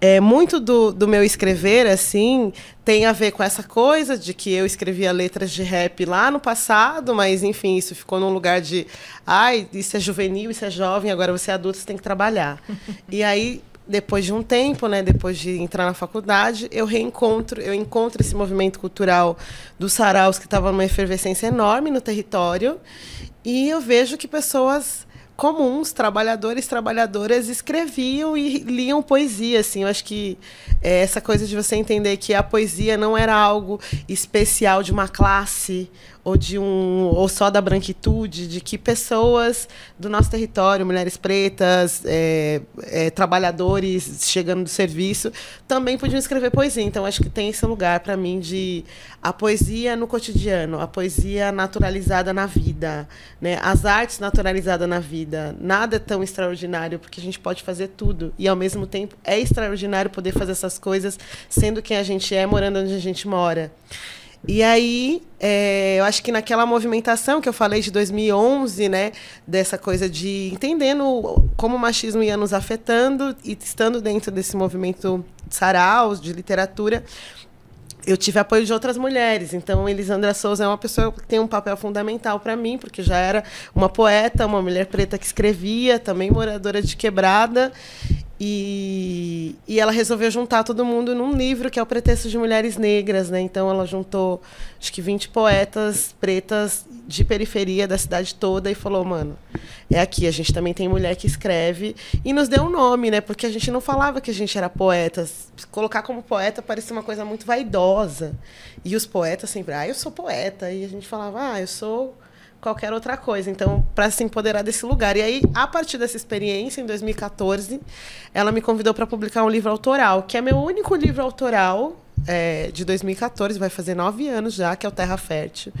é, muito do, do meu escrever, assim, tem a ver com essa coisa de que eu escrevia letras de rap lá no passado, mas, enfim, isso ficou num lugar de, ai, isso é juvenil, isso é jovem, agora você é adulto, você tem que trabalhar. e aí, depois de um tempo, né, depois de entrar na faculdade, eu reencontro, eu encontro esse movimento cultural dos saraus que estava numa efervescência enorme no território, e eu vejo que pessoas comuns, trabalhadores, trabalhadoras escreviam e liam poesia, assim. Eu acho que é, essa coisa de você entender que a poesia não era algo especial de uma classe ou de um ou só da branquitude, de que pessoas do nosso território, mulheres pretas, é, é, trabalhadores chegando do serviço, também podiam escrever poesia. Então acho que tem esse lugar para mim de a poesia no cotidiano, a poesia naturalizada na vida, né? As artes naturalizadas na vida. Nada é tão extraordinário porque a gente pode fazer tudo e ao mesmo tempo é extraordinário poder fazer essas coisas sendo quem a gente é, morando onde a gente mora. E aí, é, eu acho que naquela movimentação que eu falei de 2011, né, dessa coisa de entendendo como o machismo ia nos afetando e estando dentro desse movimento saraus, de literatura, eu tive apoio de outras mulheres. Então, Elisandra Souza é uma pessoa que tem um papel fundamental para mim, porque já era uma poeta, uma mulher preta que escrevia, também moradora de Quebrada. E, e ela resolveu juntar todo mundo num livro que é o Pretexto de Mulheres Negras, né? Então ela juntou acho que 20 poetas pretas de periferia da cidade toda e falou, mano, é aqui, a gente também tem mulher que escreve e nos deu um nome, né? Porque a gente não falava que a gente era poetas. Colocar como poeta parecia uma coisa muito vaidosa. E os poetas sempre, ah, eu sou poeta. E a gente falava, ah, eu sou qualquer outra coisa. Então, para se empoderar desse lugar. E aí, a partir dessa experiência, em 2014, ela me convidou para publicar um livro autoral, que é meu único livro autoral. É, de 2014, vai fazer nove anos já, que é o Terra Fértil,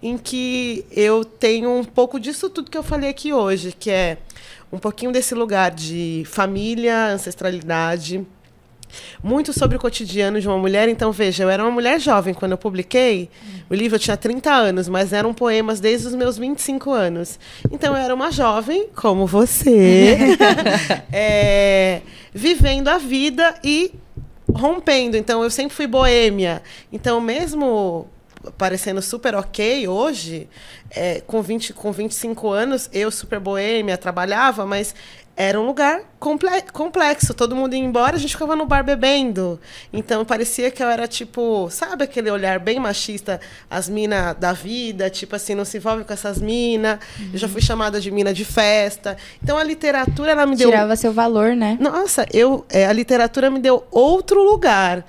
em que eu tenho um pouco disso tudo que eu falei aqui hoje, que é um pouquinho desse lugar de família, ancestralidade, muito sobre o cotidiano de uma mulher. Então, veja, eu era uma mulher jovem quando eu publiquei. O livro eu tinha 30 anos, mas eram poemas desde os meus 25 anos. Então, eu era uma jovem, como você, é, vivendo a vida e rompendo. Então, eu sempre fui boêmia. Então, mesmo parecendo super ok hoje, é, com, 20, com 25 anos, eu super boêmia, trabalhava, mas era um lugar complexo. Todo mundo ia embora, a gente ficava no bar bebendo. Então parecia que eu era tipo, sabe aquele olhar bem machista, as minas da vida, tipo assim, não se envolve com essas minas. Uhum. Eu já fui chamada de mina de festa. Então a literatura ela me deu tirava seu valor, né? Nossa, eu é, a literatura me deu outro lugar.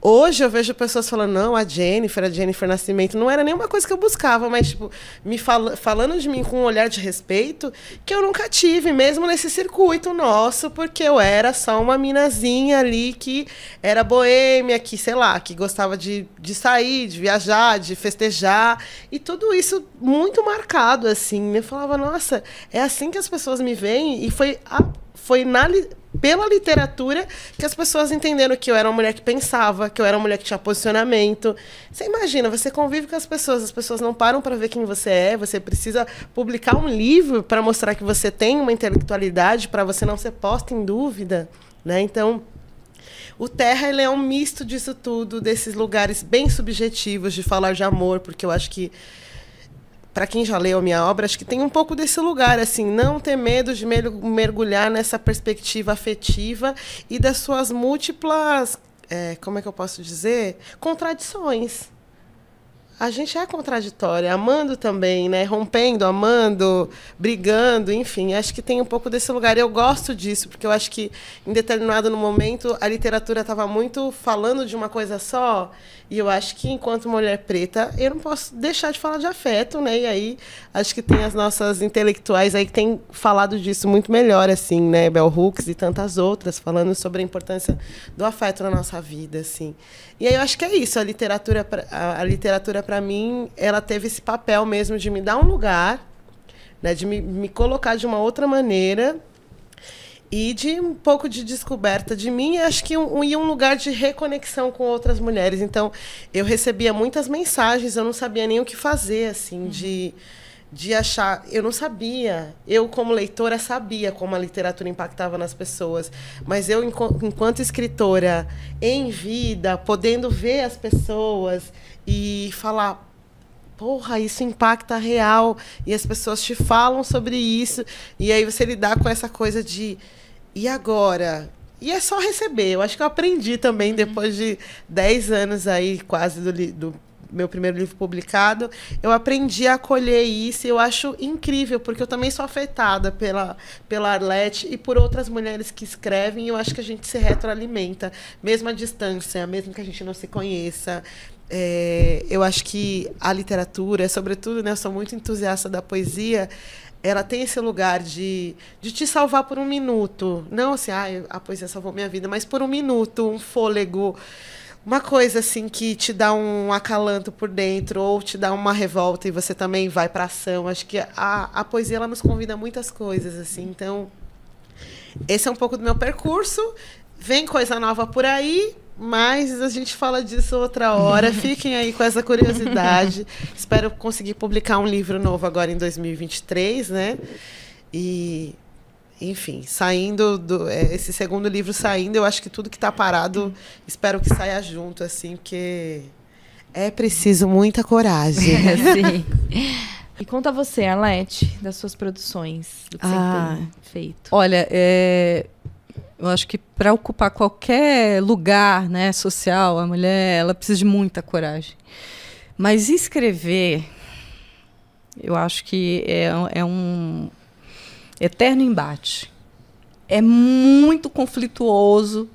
Hoje eu vejo pessoas falando, não, a Jennifer, a Jennifer Nascimento, não era nenhuma coisa que eu buscava, mas, tipo, me fal falando de mim com um olhar de respeito que eu nunca tive, mesmo nesse circuito nosso, porque eu era só uma minazinha ali que era boêmia, que, sei lá, que gostava de, de sair, de viajar, de festejar, e tudo isso muito marcado, assim. Eu falava, nossa, é assim que as pessoas me veem, e foi, a, foi na pela literatura que as pessoas entenderam que eu era uma mulher que pensava, que eu era uma mulher que tinha posicionamento. Você imagina, você convive com as pessoas, as pessoas não param para ver quem você é, você precisa publicar um livro para mostrar que você tem uma intelectualidade, para você não ser posta em dúvida, né? Então, o Terra ele é um misto disso tudo, desses lugares bem subjetivos de falar de amor, porque eu acho que para quem já leu a minha obra, acho que tem um pouco desse lugar, assim, não ter medo de mergulhar nessa perspectiva afetiva e das suas múltiplas, é, como é que eu posso dizer, contradições. A gente é contraditória, amando também, né? Rompendo, amando, brigando, enfim. Acho que tem um pouco desse lugar. Eu gosto disso, porque eu acho que em determinado momento a literatura estava muito falando de uma coisa só. E eu acho que, enquanto mulher preta, eu não posso deixar de falar de afeto, né? E aí acho que tem as nossas intelectuais aí que têm falado disso muito melhor, assim, né? Bell Hooks e tantas outras, falando sobre a importância do afeto na nossa vida, assim. E aí eu acho que é isso. A literatura, a literatura para mim, ela teve esse papel mesmo de me dar um lugar, né, de me, me colocar de uma outra maneira e de um pouco de descoberta de mim e acho que um, um, um lugar de reconexão com outras mulheres. Então, eu recebia muitas mensagens, eu não sabia nem o que fazer, assim, uhum. de de achar. Eu não sabia. Eu, como leitora, sabia como a literatura impactava nas pessoas. Mas eu, enquanto escritora, em vida, podendo ver as pessoas e falar. Porra, isso impacta real. E as pessoas te falam sobre isso. E aí você lidar com essa coisa de. E agora? E é só receber. Eu acho que eu aprendi também, uhum. depois de 10 anos aí, quase, do, do meu primeiro livro publicado, eu aprendi a acolher isso e eu acho incrível, porque eu também sou afetada pela, pela Arlete e por outras mulheres que escrevem, e eu acho que a gente se retroalimenta, mesmo à distância, mesmo que a gente não se conheça. É, eu acho que a literatura, sobretudo, né, eu sou muito entusiasta da poesia, ela tem esse lugar de, de te salvar por um minuto. Não assim, ah, a poesia salvou minha vida, mas por um minuto, um fôlego uma coisa assim que te dá um acalanto por dentro ou te dá uma revolta e você também vai para ação. Acho que a, a poesia ela nos convida a muitas coisas assim. Então, esse é um pouco do meu percurso. Vem coisa nova por aí, mas a gente fala disso outra hora. Fiquem aí com essa curiosidade. Espero conseguir publicar um livro novo agora em 2023, né? E enfim, saindo do é, esse segundo livro saindo, eu acho que tudo que está parado, espero que saia junto assim, porque é preciso muita coragem. É, sim. E conta você, Arlete, das suas produções, do que ah, você tem feito. Olha, é, eu acho que para ocupar qualquer lugar, né, social, a mulher, ela precisa de muita coragem. Mas escrever, eu acho que é, é um eterno embate. É muito conflituoso,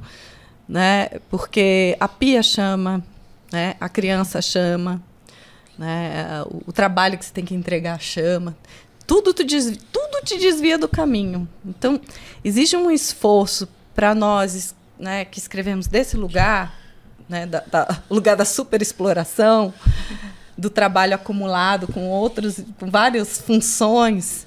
né? Porque a pia chama, né? A criança chama, né? O, o trabalho que você tem que entregar chama. Tudo te, desvia, tudo te desvia do caminho. Então, existe um esforço para nós, né, que escrevemos desse lugar, né, da, da lugar da superexploração, do trabalho acumulado com outros, com várias funções,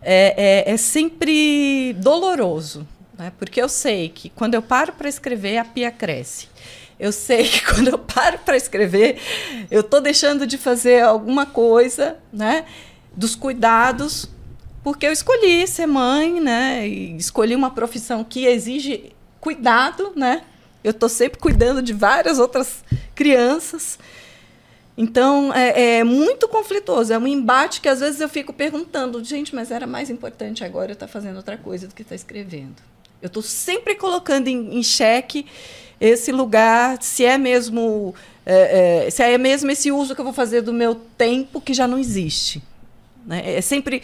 é, é, é sempre doloroso, né? porque eu sei que quando eu paro para escrever, a pia cresce. Eu sei que quando eu paro para escrever, eu estou deixando de fazer alguma coisa, né? Dos cuidados, porque eu escolhi ser mãe, né? E escolhi uma profissão que exige cuidado, né? Eu estou sempre cuidando de várias outras crianças. Então, é, é, muito conflituoso. É um embate que às vezes eu fico perguntando, gente, mas era mais importante agora eu estar tá fazendo outra coisa do que estar tá escrevendo. Eu estou sempre colocando em, em xeque esse lugar, se é mesmo é, é, se é mesmo esse uso que eu vou fazer do meu tempo que já não existe. Né? É sempre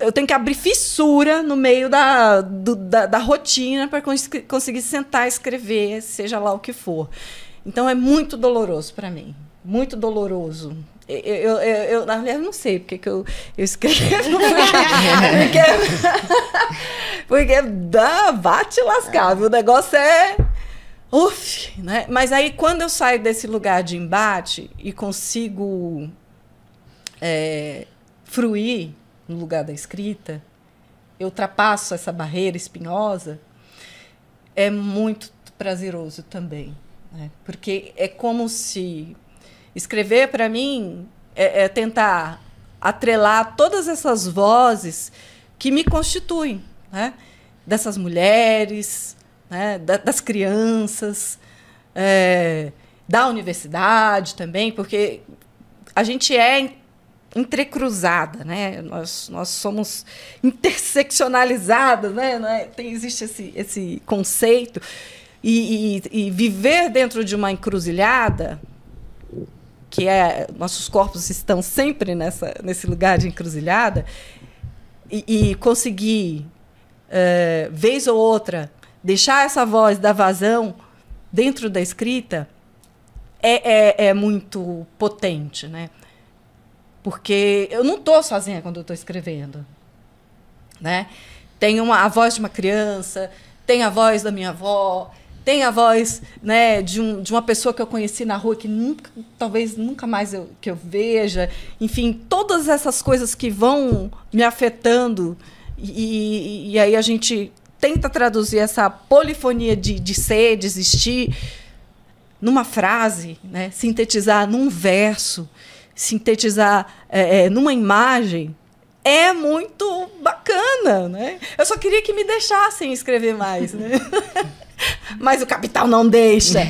eu tenho que abrir fissura no meio da, do, da, da, rotina para cons conseguir sentar escrever, seja lá o que for. Então é muito doloroso para mim muito doloroso. Eu, eu, eu, na verdade, não sei porque que eu, eu escrevo. porque, porque dá, bate lascado. O negócio é. Uf, né? Mas aí, quando eu saio desse lugar de embate e consigo é, fruir no lugar da escrita, eu ultrapasso essa barreira espinhosa, é muito prazeroso também. Né? Porque é como se Escrever, para mim, é, é tentar atrelar todas essas vozes que me constituem, né? dessas mulheres, né? da, das crianças, é, da universidade também, porque a gente é entrecruzada, né? Nós, nós somos interseccionalizadas, né? É? Tem, existe esse, esse conceito. E, e, e viver dentro de uma encruzilhada que é nossos corpos estão sempre nessa, nesse lugar de encruzilhada, e, e conseguir, é, vez ou outra, deixar essa voz da vazão dentro da escrita, é, é, é muito potente, né? Porque eu não estou sozinha quando estou escrevendo. Né? Tem uma, a voz de uma criança, tem a voz da minha avó, tem a voz né, de, um, de uma pessoa que eu conheci na rua que nunca, talvez nunca mais eu, que eu veja. Enfim, todas essas coisas que vão me afetando. E, e aí a gente tenta traduzir essa polifonia de, de ser, de existir, numa frase, né? sintetizar num verso, sintetizar é, é, numa imagem, é muito bacana. Né? Eu só queria que me deixassem escrever mais. Né? Mas o capital não deixa.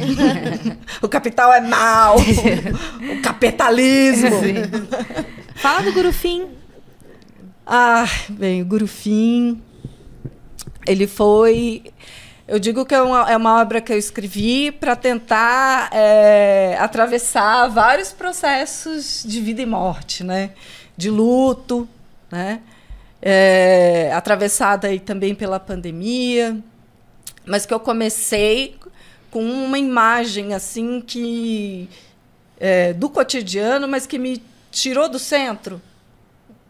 o capital é mau. o capitalismo. Fala do Gurufim. Ah, bem, o Gurufim, ele foi eu digo que é uma, é uma obra que eu escrevi para tentar é, atravessar vários processos de vida e morte, né? de luto, né? É, atravessada aí também pela pandemia, mas que eu comecei com uma imagem assim que é, do cotidiano, mas que me tirou do centro,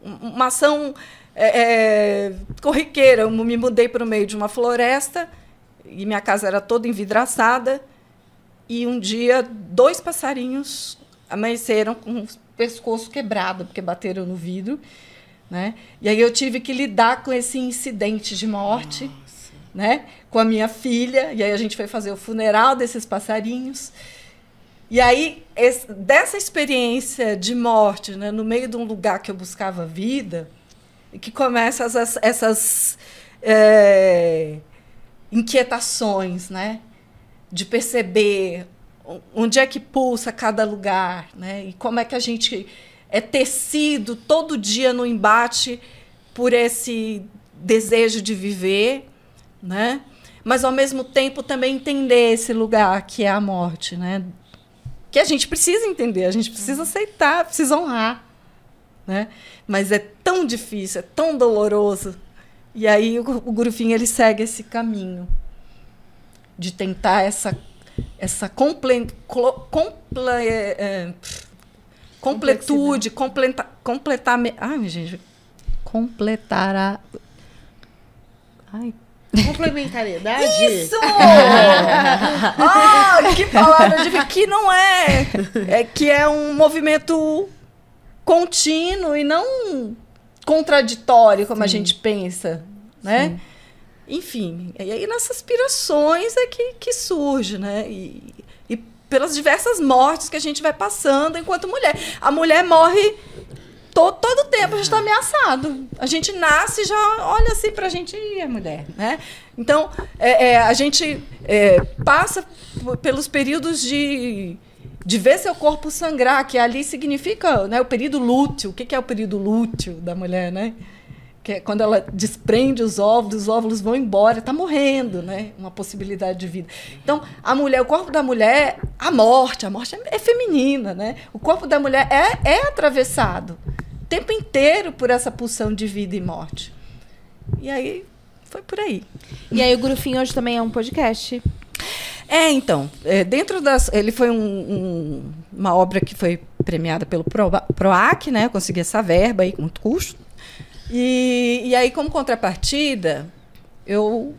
uma ação é, é corriqueira. Eu me mudei para o meio de uma floresta e minha casa era toda envidraçada. E um dia, dois passarinhos amanheceram com o pescoço quebrado, porque bateram no vidro. Né? E aí eu tive que lidar com esse incidente de morte, né? com a minha filha. E aí a gente foi fazer o funeral desses passarinhos. E aí, esse, dessa experiência de morte, né, no meio de um lugar que eu buscava vida, que começam essas, essas é, inquietações, né? De perceber onde é que pulsa cada lugar, né? E como é que a gente é tecido todo dia no embate por esse desejo de viver, né? Mas ao mesmo tempo também entender esse lugar que é a morte, né? Que a gente precisa entender, a gente precisa aceitar, precisa honrar, né? Mas é tão difícil, é tão doloroso e aí o, o Gurufim ele segue esse caminho de tentar essa essa comple, comple, é, é completude, completa, completar, ai gente, completar a ai Complementariedade? Isso! ah, que palavra de que não é, é que é um movimento contínuo e não contraditório como Sim. a gente pensa, né? Sim. Enfim, e aí nessas aspirações é que, que surge, né? E, e pelas diversas mortes que a gente vai passando enquanto mulher. A mulher morre todo, todo tempo, a gente está ameaçado. A gente nasce já olha assim para a gente e é mulher, né? Então, é, é, a gente é, passa pelos períodos de de ver seu corpo sangrar, que ali significa né, o período lúteo. O que é o período lúteo da mulher, né? Que é quando ela desprende os óvulos, os óvulos vão embora, está morrendo, né? Uma possibilidade de vida. Então, a mulher, o corpo da mulher, a morte, a morte é, feminina, né? O corpo da mulher é, é atravessado o tempo inteiro por essa pulsão de vida e morte. E aí, foi por aí. E aí, o Grufinho hoje também é um podcast. É, então, é, dentro das. Ele foi um, um, uma obra que foi premiada pelo Pro, PROAC, né? Eu consegui essa verba aí com muito custo. E, e aí, como contrapartida, eu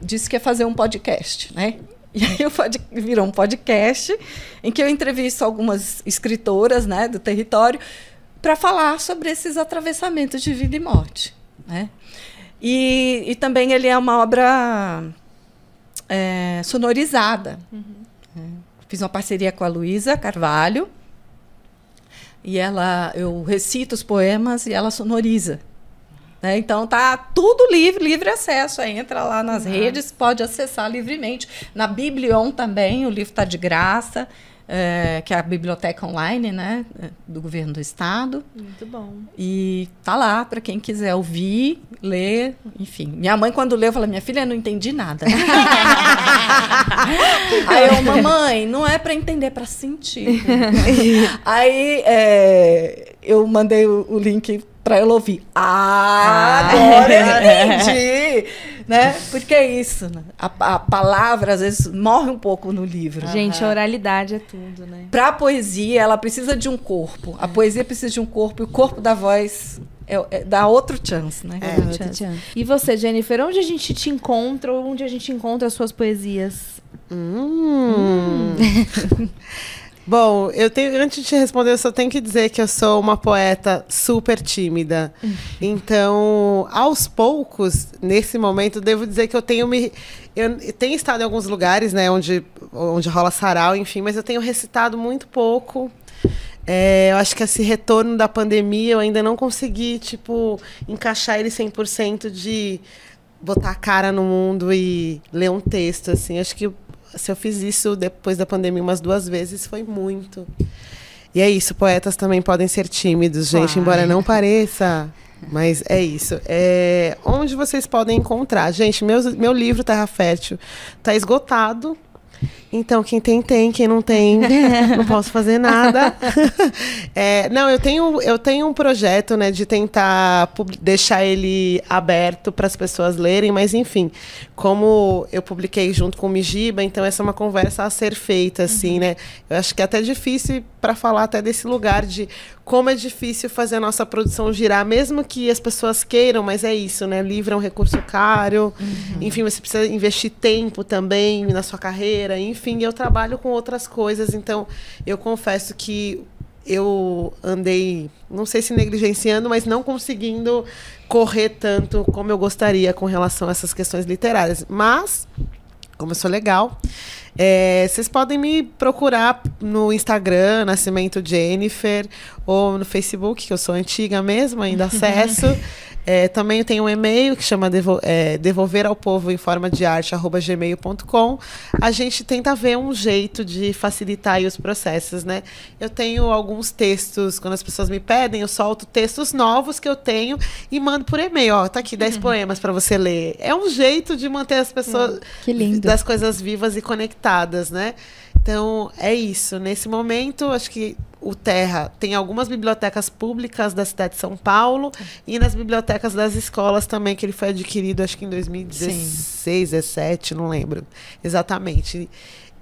disse que ia fazer um podcast, né? E aí eu pod, virou um podcast em que eu entrevisto algumas escritoras né, do território para falar sobre esses atravessamentos de vida e morte. Né? E, e também ele é uma obra é, sonorizada. Uhum. É. Fiz uma parceria com a Luísa Carvalho. E ela, eu recito os poemas e ela sonoriza. Né? Então tá tudo livre, livre acesso. Aí entra lá nas uhum. redes, pode acessar livremente. Na Biblion também, o livro está de graça. É, que é a biblioteca online, né, do governo do estado. Muito bom. E tá lá para quem quiser ouvir, ler, enfim. Minha mãe quando leu, falou: "Minha filha, eu não entendi nada". Aí eu, mamãe, não é para entender, é para sentir. Aí é, eu mandei o, o link para ela ouvir. Ah, Ah. agora eu entendi. Né? Porque é isso, né? A, a palavra às vezes morre um pouco no livro. Gente, a oralidade é tudo, né? Para a poesia, ela precisa de um corpo. A poesia precisa de um corpo e o corpo da voz é, é- dá outro chance, né? É. Outro chance. E você, Jennifer, onde a gente te encontra ou onde a gente encontra as suas poesias? Hum. Bom, eu tenho, antes de te responder, eu só tenho que dizer que eu sou uma poeta super tímida. Então, aos poucos, nesse momento, devo dizer que eu tenho me. Eu tenho estado em alguns lugares, né, onde, onde rola sarau, enfim, mas eu tenho recitado muito pouco. É, eu acho que esse retorno da pandemia eu ainda não consegui, tipo, encaixar ele 100% de botar a cara no mundo e ler um texto, assim. Acho que se eu fiz isso depois da pandemia umas duas vezes, foi muito. E é isso, poetas também podem ser tímidos, gente, embora não pareça. Mas é isso. É, onde vocês podem encontrar? Gente, meus, meu livro Terra Fértil está esgotado. Então, quem tem, tem. Quem não tem, não posso fazer nada. É, não, eu tenho, eu tenho um projeto, né, de tentar deixar ele aberto para as pessoas lerem, mas enfim, como eu publiquei junto com o Mijiba, então essa é uma conversa a ser feita, assim, né? Eu acho que é até difícil para falar até desse lugar de como é difícil fazer a nossa produção girar, mesmo que as pessoas queiram, mas é isso, né? Livro é um recurso caro, enfim, você precisa investir tempo também na sua carreira, enfim, eu trabalho com outras coisas, então eu confesso que eu andei, não sei se negligenciando, mas não conseguindo correr tanto como eu gostaria com relação a essas questões literárias. Mas, como eu sou legal, é, vocês podem me procurar no Instagram, Nascimento Jennifer, ou no Facebook, que eu sou antiga mesmo, ainda acesso. É, também tem um e-mail que chama devo, é, devolver ao povo em forma de arte arroba gmail.com. A gente tenta ver um jeito de facilitar os processos, né? Eu tenho alguns textos, quando as pessoas me pedem, eu solto textos novos que eu tenho e mando por e-mail. Ó, tá aqui 10 poemas para você ler. É um jeito de manter as pessoas Que lindo. das coisas vivas e conectadas, né? Então, é isso. Nesse momento, acho que o Terra tem algumas bibliotecas públicas da cidade de São Paulo e nas bibliotecas das escolas também, que ele foi adquirido, acho que em 2016, 17, não lembro exatamente.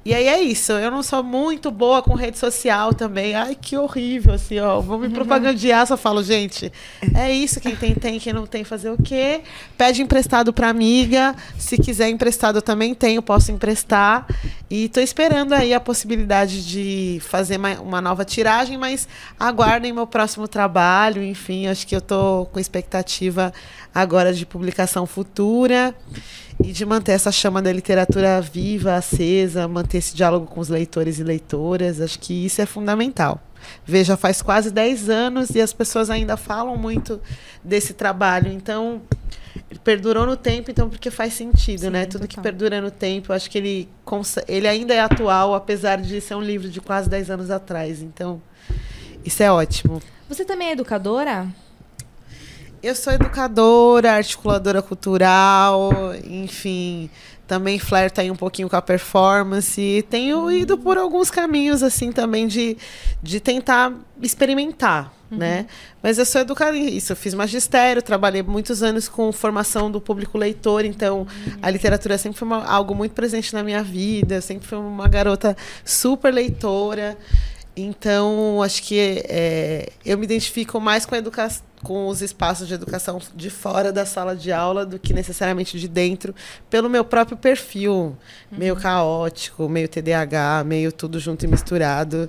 E aí é isso. Eu não sou muito boa com rede social também. Ai, que horrível, assim, ó. Vou me propagandear, só falo, gente, é isso. Quem tem, tem. Quem não tem, fazer o quê? Pede emprestado pra amiga. Se quiser emprestado, eu também tenho, posso emprestar. E tô esperando aí a possibilidade de fazer ma- uma nova tiragem, mas aguardem meu próximo trabalho. Enfim, acho que eu tô com expectativa agora de publicação futura e de manter essa chama da literatura viva, acesa, manter esse diálogo com os leitores e leitoras. Acho que isso é fundamental. Veja, faz quase 10 anos e as pessoas ainda falam muito desse trabalho. Então, perdurou no tempo, então porque faz sentido, Sim, né? Tudo que total. perdura no tempo, acho que ele, ele ainda é atual, apesar de ser um livro de quase 10 anos atrás. Então, isso é ótimo. Você também é educadora? Eu sou educadora, articuladora cultural, enfim, também flerto aí um pouquinho com a performance. E Tenho ido por alguns caminhos, assim, também de, de tentar experimentar, né? Mas eu sou educadora em isso. Eu fiz magistério, trabalhei muitos anos com formação do público leitor, então a literatura sempre foi uma- algo muito presente na minha vida. Eu sempre fui uma garota super leitora. Então, acho que é, eu me identifico mais com a educação com os espaços de educação de fora da sala de aula do que necessariamente de dentro, pelo meu próprio perfil, meio caótico, meio TDAH, meio tudo junto e misturado.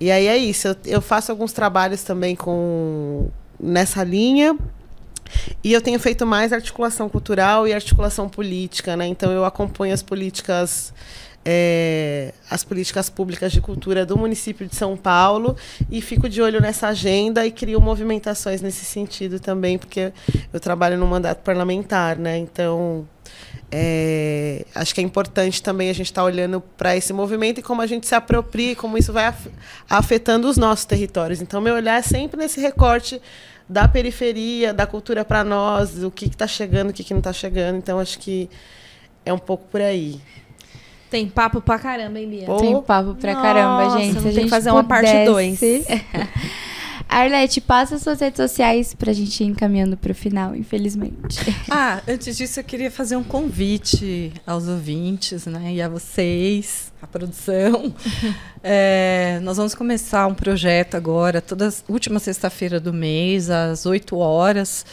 E aí é isso. Eu, eu faço alguns trabalhos também com nessa linha. E eu tenho feito mais articulação cultural e articulação política, né? Então eu acompanho as políticas é, as políticas públicas de cultura do município de São Paulo e fico de olho nessa agenda e crio movimentações nesse sentido também, porque eu trabalho no mandato parlamentar, né? Então é, acho que é importante também a gente estar tá olhando para esse movimento e como a gente se apropria, como isso vai af afetando os nossos territórios. Então, meu olhar é sempre nesse recorte da periferia, da cultura para nós, o que está chegando, o que, que não está chegando. Então, acho que é um pouco por aí. Tem papo pra caramba, hein, Bia? Pô. Tem papo pra Nossa, caramba, gente. Se a gente que fazer uma parte 2. Arlete, passa suas redes sociais pra gente ir encaminhando pro final, infelizmente. Ah, antes disso eu queria fazer um convite aos ouvintes, né? E a vocês, a produção. é, nós vamos começar um projeto agora, toda última sexta-feira do mês, às 8 horas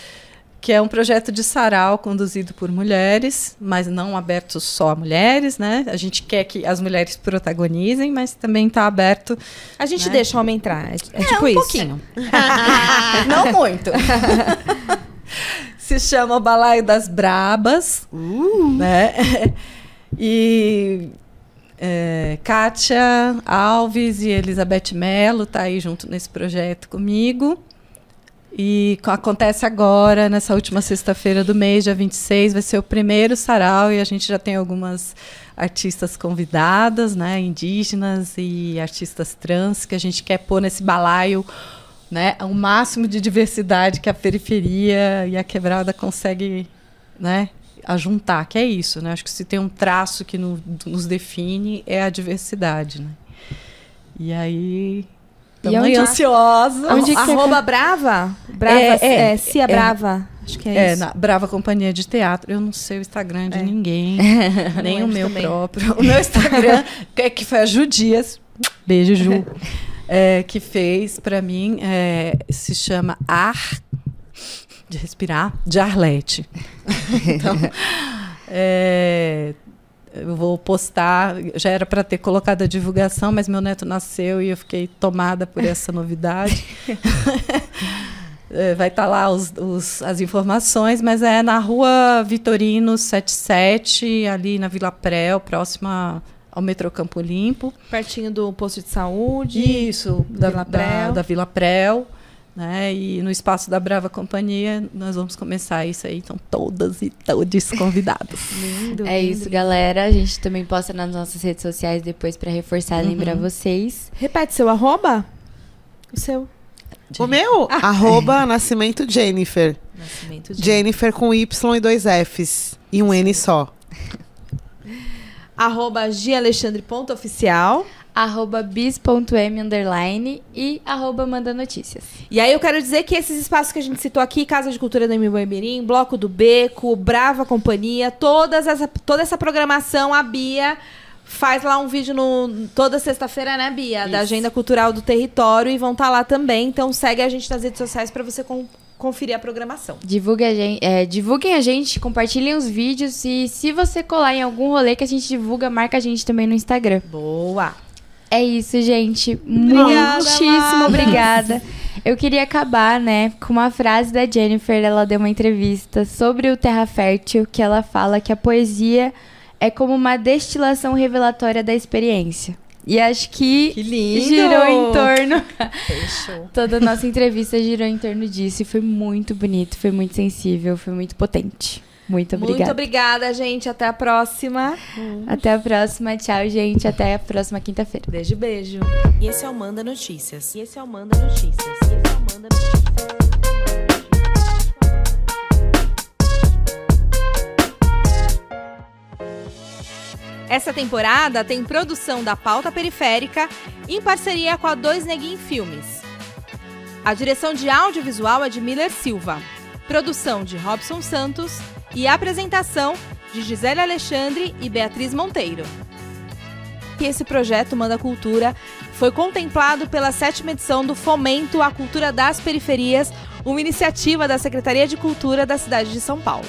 que é um projeto de sarau conduzido por mulheres, mas não aberto só a mulheres, né? A gente quer que as mulheres protagonizem, mas também está aberto. A gente né? deixa o homem entrar. É, é, tipo um isso. pouquinho. não muito. Se chama o Balaio das Brabas, uh. né? E é, Kátia Alves e Elizabeth Mello tá aí junto nesse projeto comigo. E acontece agora, nessa última sexta-feira do mês, dia 26, vai ser o primeiro sarau e a gente já tem algumas artistas convidadas, né, indígenas e artistas trans, que a gente quer pôr nesse balaio né, o máximo de diversidade que a periferia e a quebrada consegue né, ajuntar, que é isso. Né? Acho que se tem um traço que no, nos define é a diversidade. Né? E aí Ansiosa. Onde que Arroba é? Brava? Brava, é, é, é Cia é, Brava. Acho que é, é isso. na Brava Companhia de Teatro. Eu não sei o Instagram de é. ninguém, nem o meu também. próprio. O meu Instagram, é que foi a Ju Dias, beijo Ju, é, que fez para mim, é, se chama Ar, de respirar, de Arlete. então, é, eu vou postar. Já era para ter colocado a divulgação, mas meu neto nasceu e eu fiquei tomada por essa novidade. É, vai estar tá lá os, os, as informações, mas é na rua Vitorino 77, ali na Vila Prel, próxima ao metrô Campo Limpo. Pertinho do posto de saúde. Isso, da Vila Prel. Da, da Vila Prel. Né? E no espaço da Brava Companhia nós vamos começar isso aí, então todas e todos convidados. lindo, é lindo, isso, lindo. galera. A gente também posta nas nossas redes sociais depois para reforçar e uhum. lembrar vocês. Repete seu arroba? O seu? O meu? Ah. Arroba Nascimento Jennifer. Nascimento Jennifer. Jennifer com Y e dois Fs. E um N só. arroba Oficial arroba bis.m underline e arroba manda notícias. E aí eu quero dizer que esses espaços que a gente citou aqui, Casa de Cultura do Mirim, Bloco do Beco, Brava Companhia, todas essa, toda essa programação, a Bia faz lá um vídeo no, toda sexta-feira, né, Bia? Isso. Da Agenda Cultural do Território e vão estar tá lá também. Então segue a gente nas redes sociais para você com, conferir a programação. Divulgue a gente, é, divulguem a gente, compartilhem os vídeos e se você colar em algum rolê que a gente divulga, marca a gente também no Instagram. Boa! É isso, gente. Obrigada, Muitíssimo obrigada. Eu queria acabar, né, com uma frase da Jennifer. Ela deu uma entrevista sobre o Terra Fértil, que ela fala que a poesia é como uma destilação revelatória da experiência. E acho que, que girou em torno. Toda a nossa entrevista girou em torno disso. E foi muito bonito, foi muito sensível, foi muito potente. Muito obrigada. Muito obrigada, gente. Até a próxima. Hum. Até a próxima. Tchau, gente. Até a próxima quinta-feira. Beijo, beijo. E esse é o Manda Notícias. E esse é o Manda Notícias. E esse é o Manda Notícias. Essa temporada tem produção da Pauta Periférica em parceria com a Dois Neguin Filmes. A direção de audiovisual é de Miller Silva. Produção de Robson Santos e apresentação de Gisele Alexandre e Beatriz Monteiro. Esse projeto Manda Cultura foi contemplado pela sétima edição do Fomento à Cultura das Periferias, uma iniciativa da Secretaria de Cultura da cidade de São Paulo.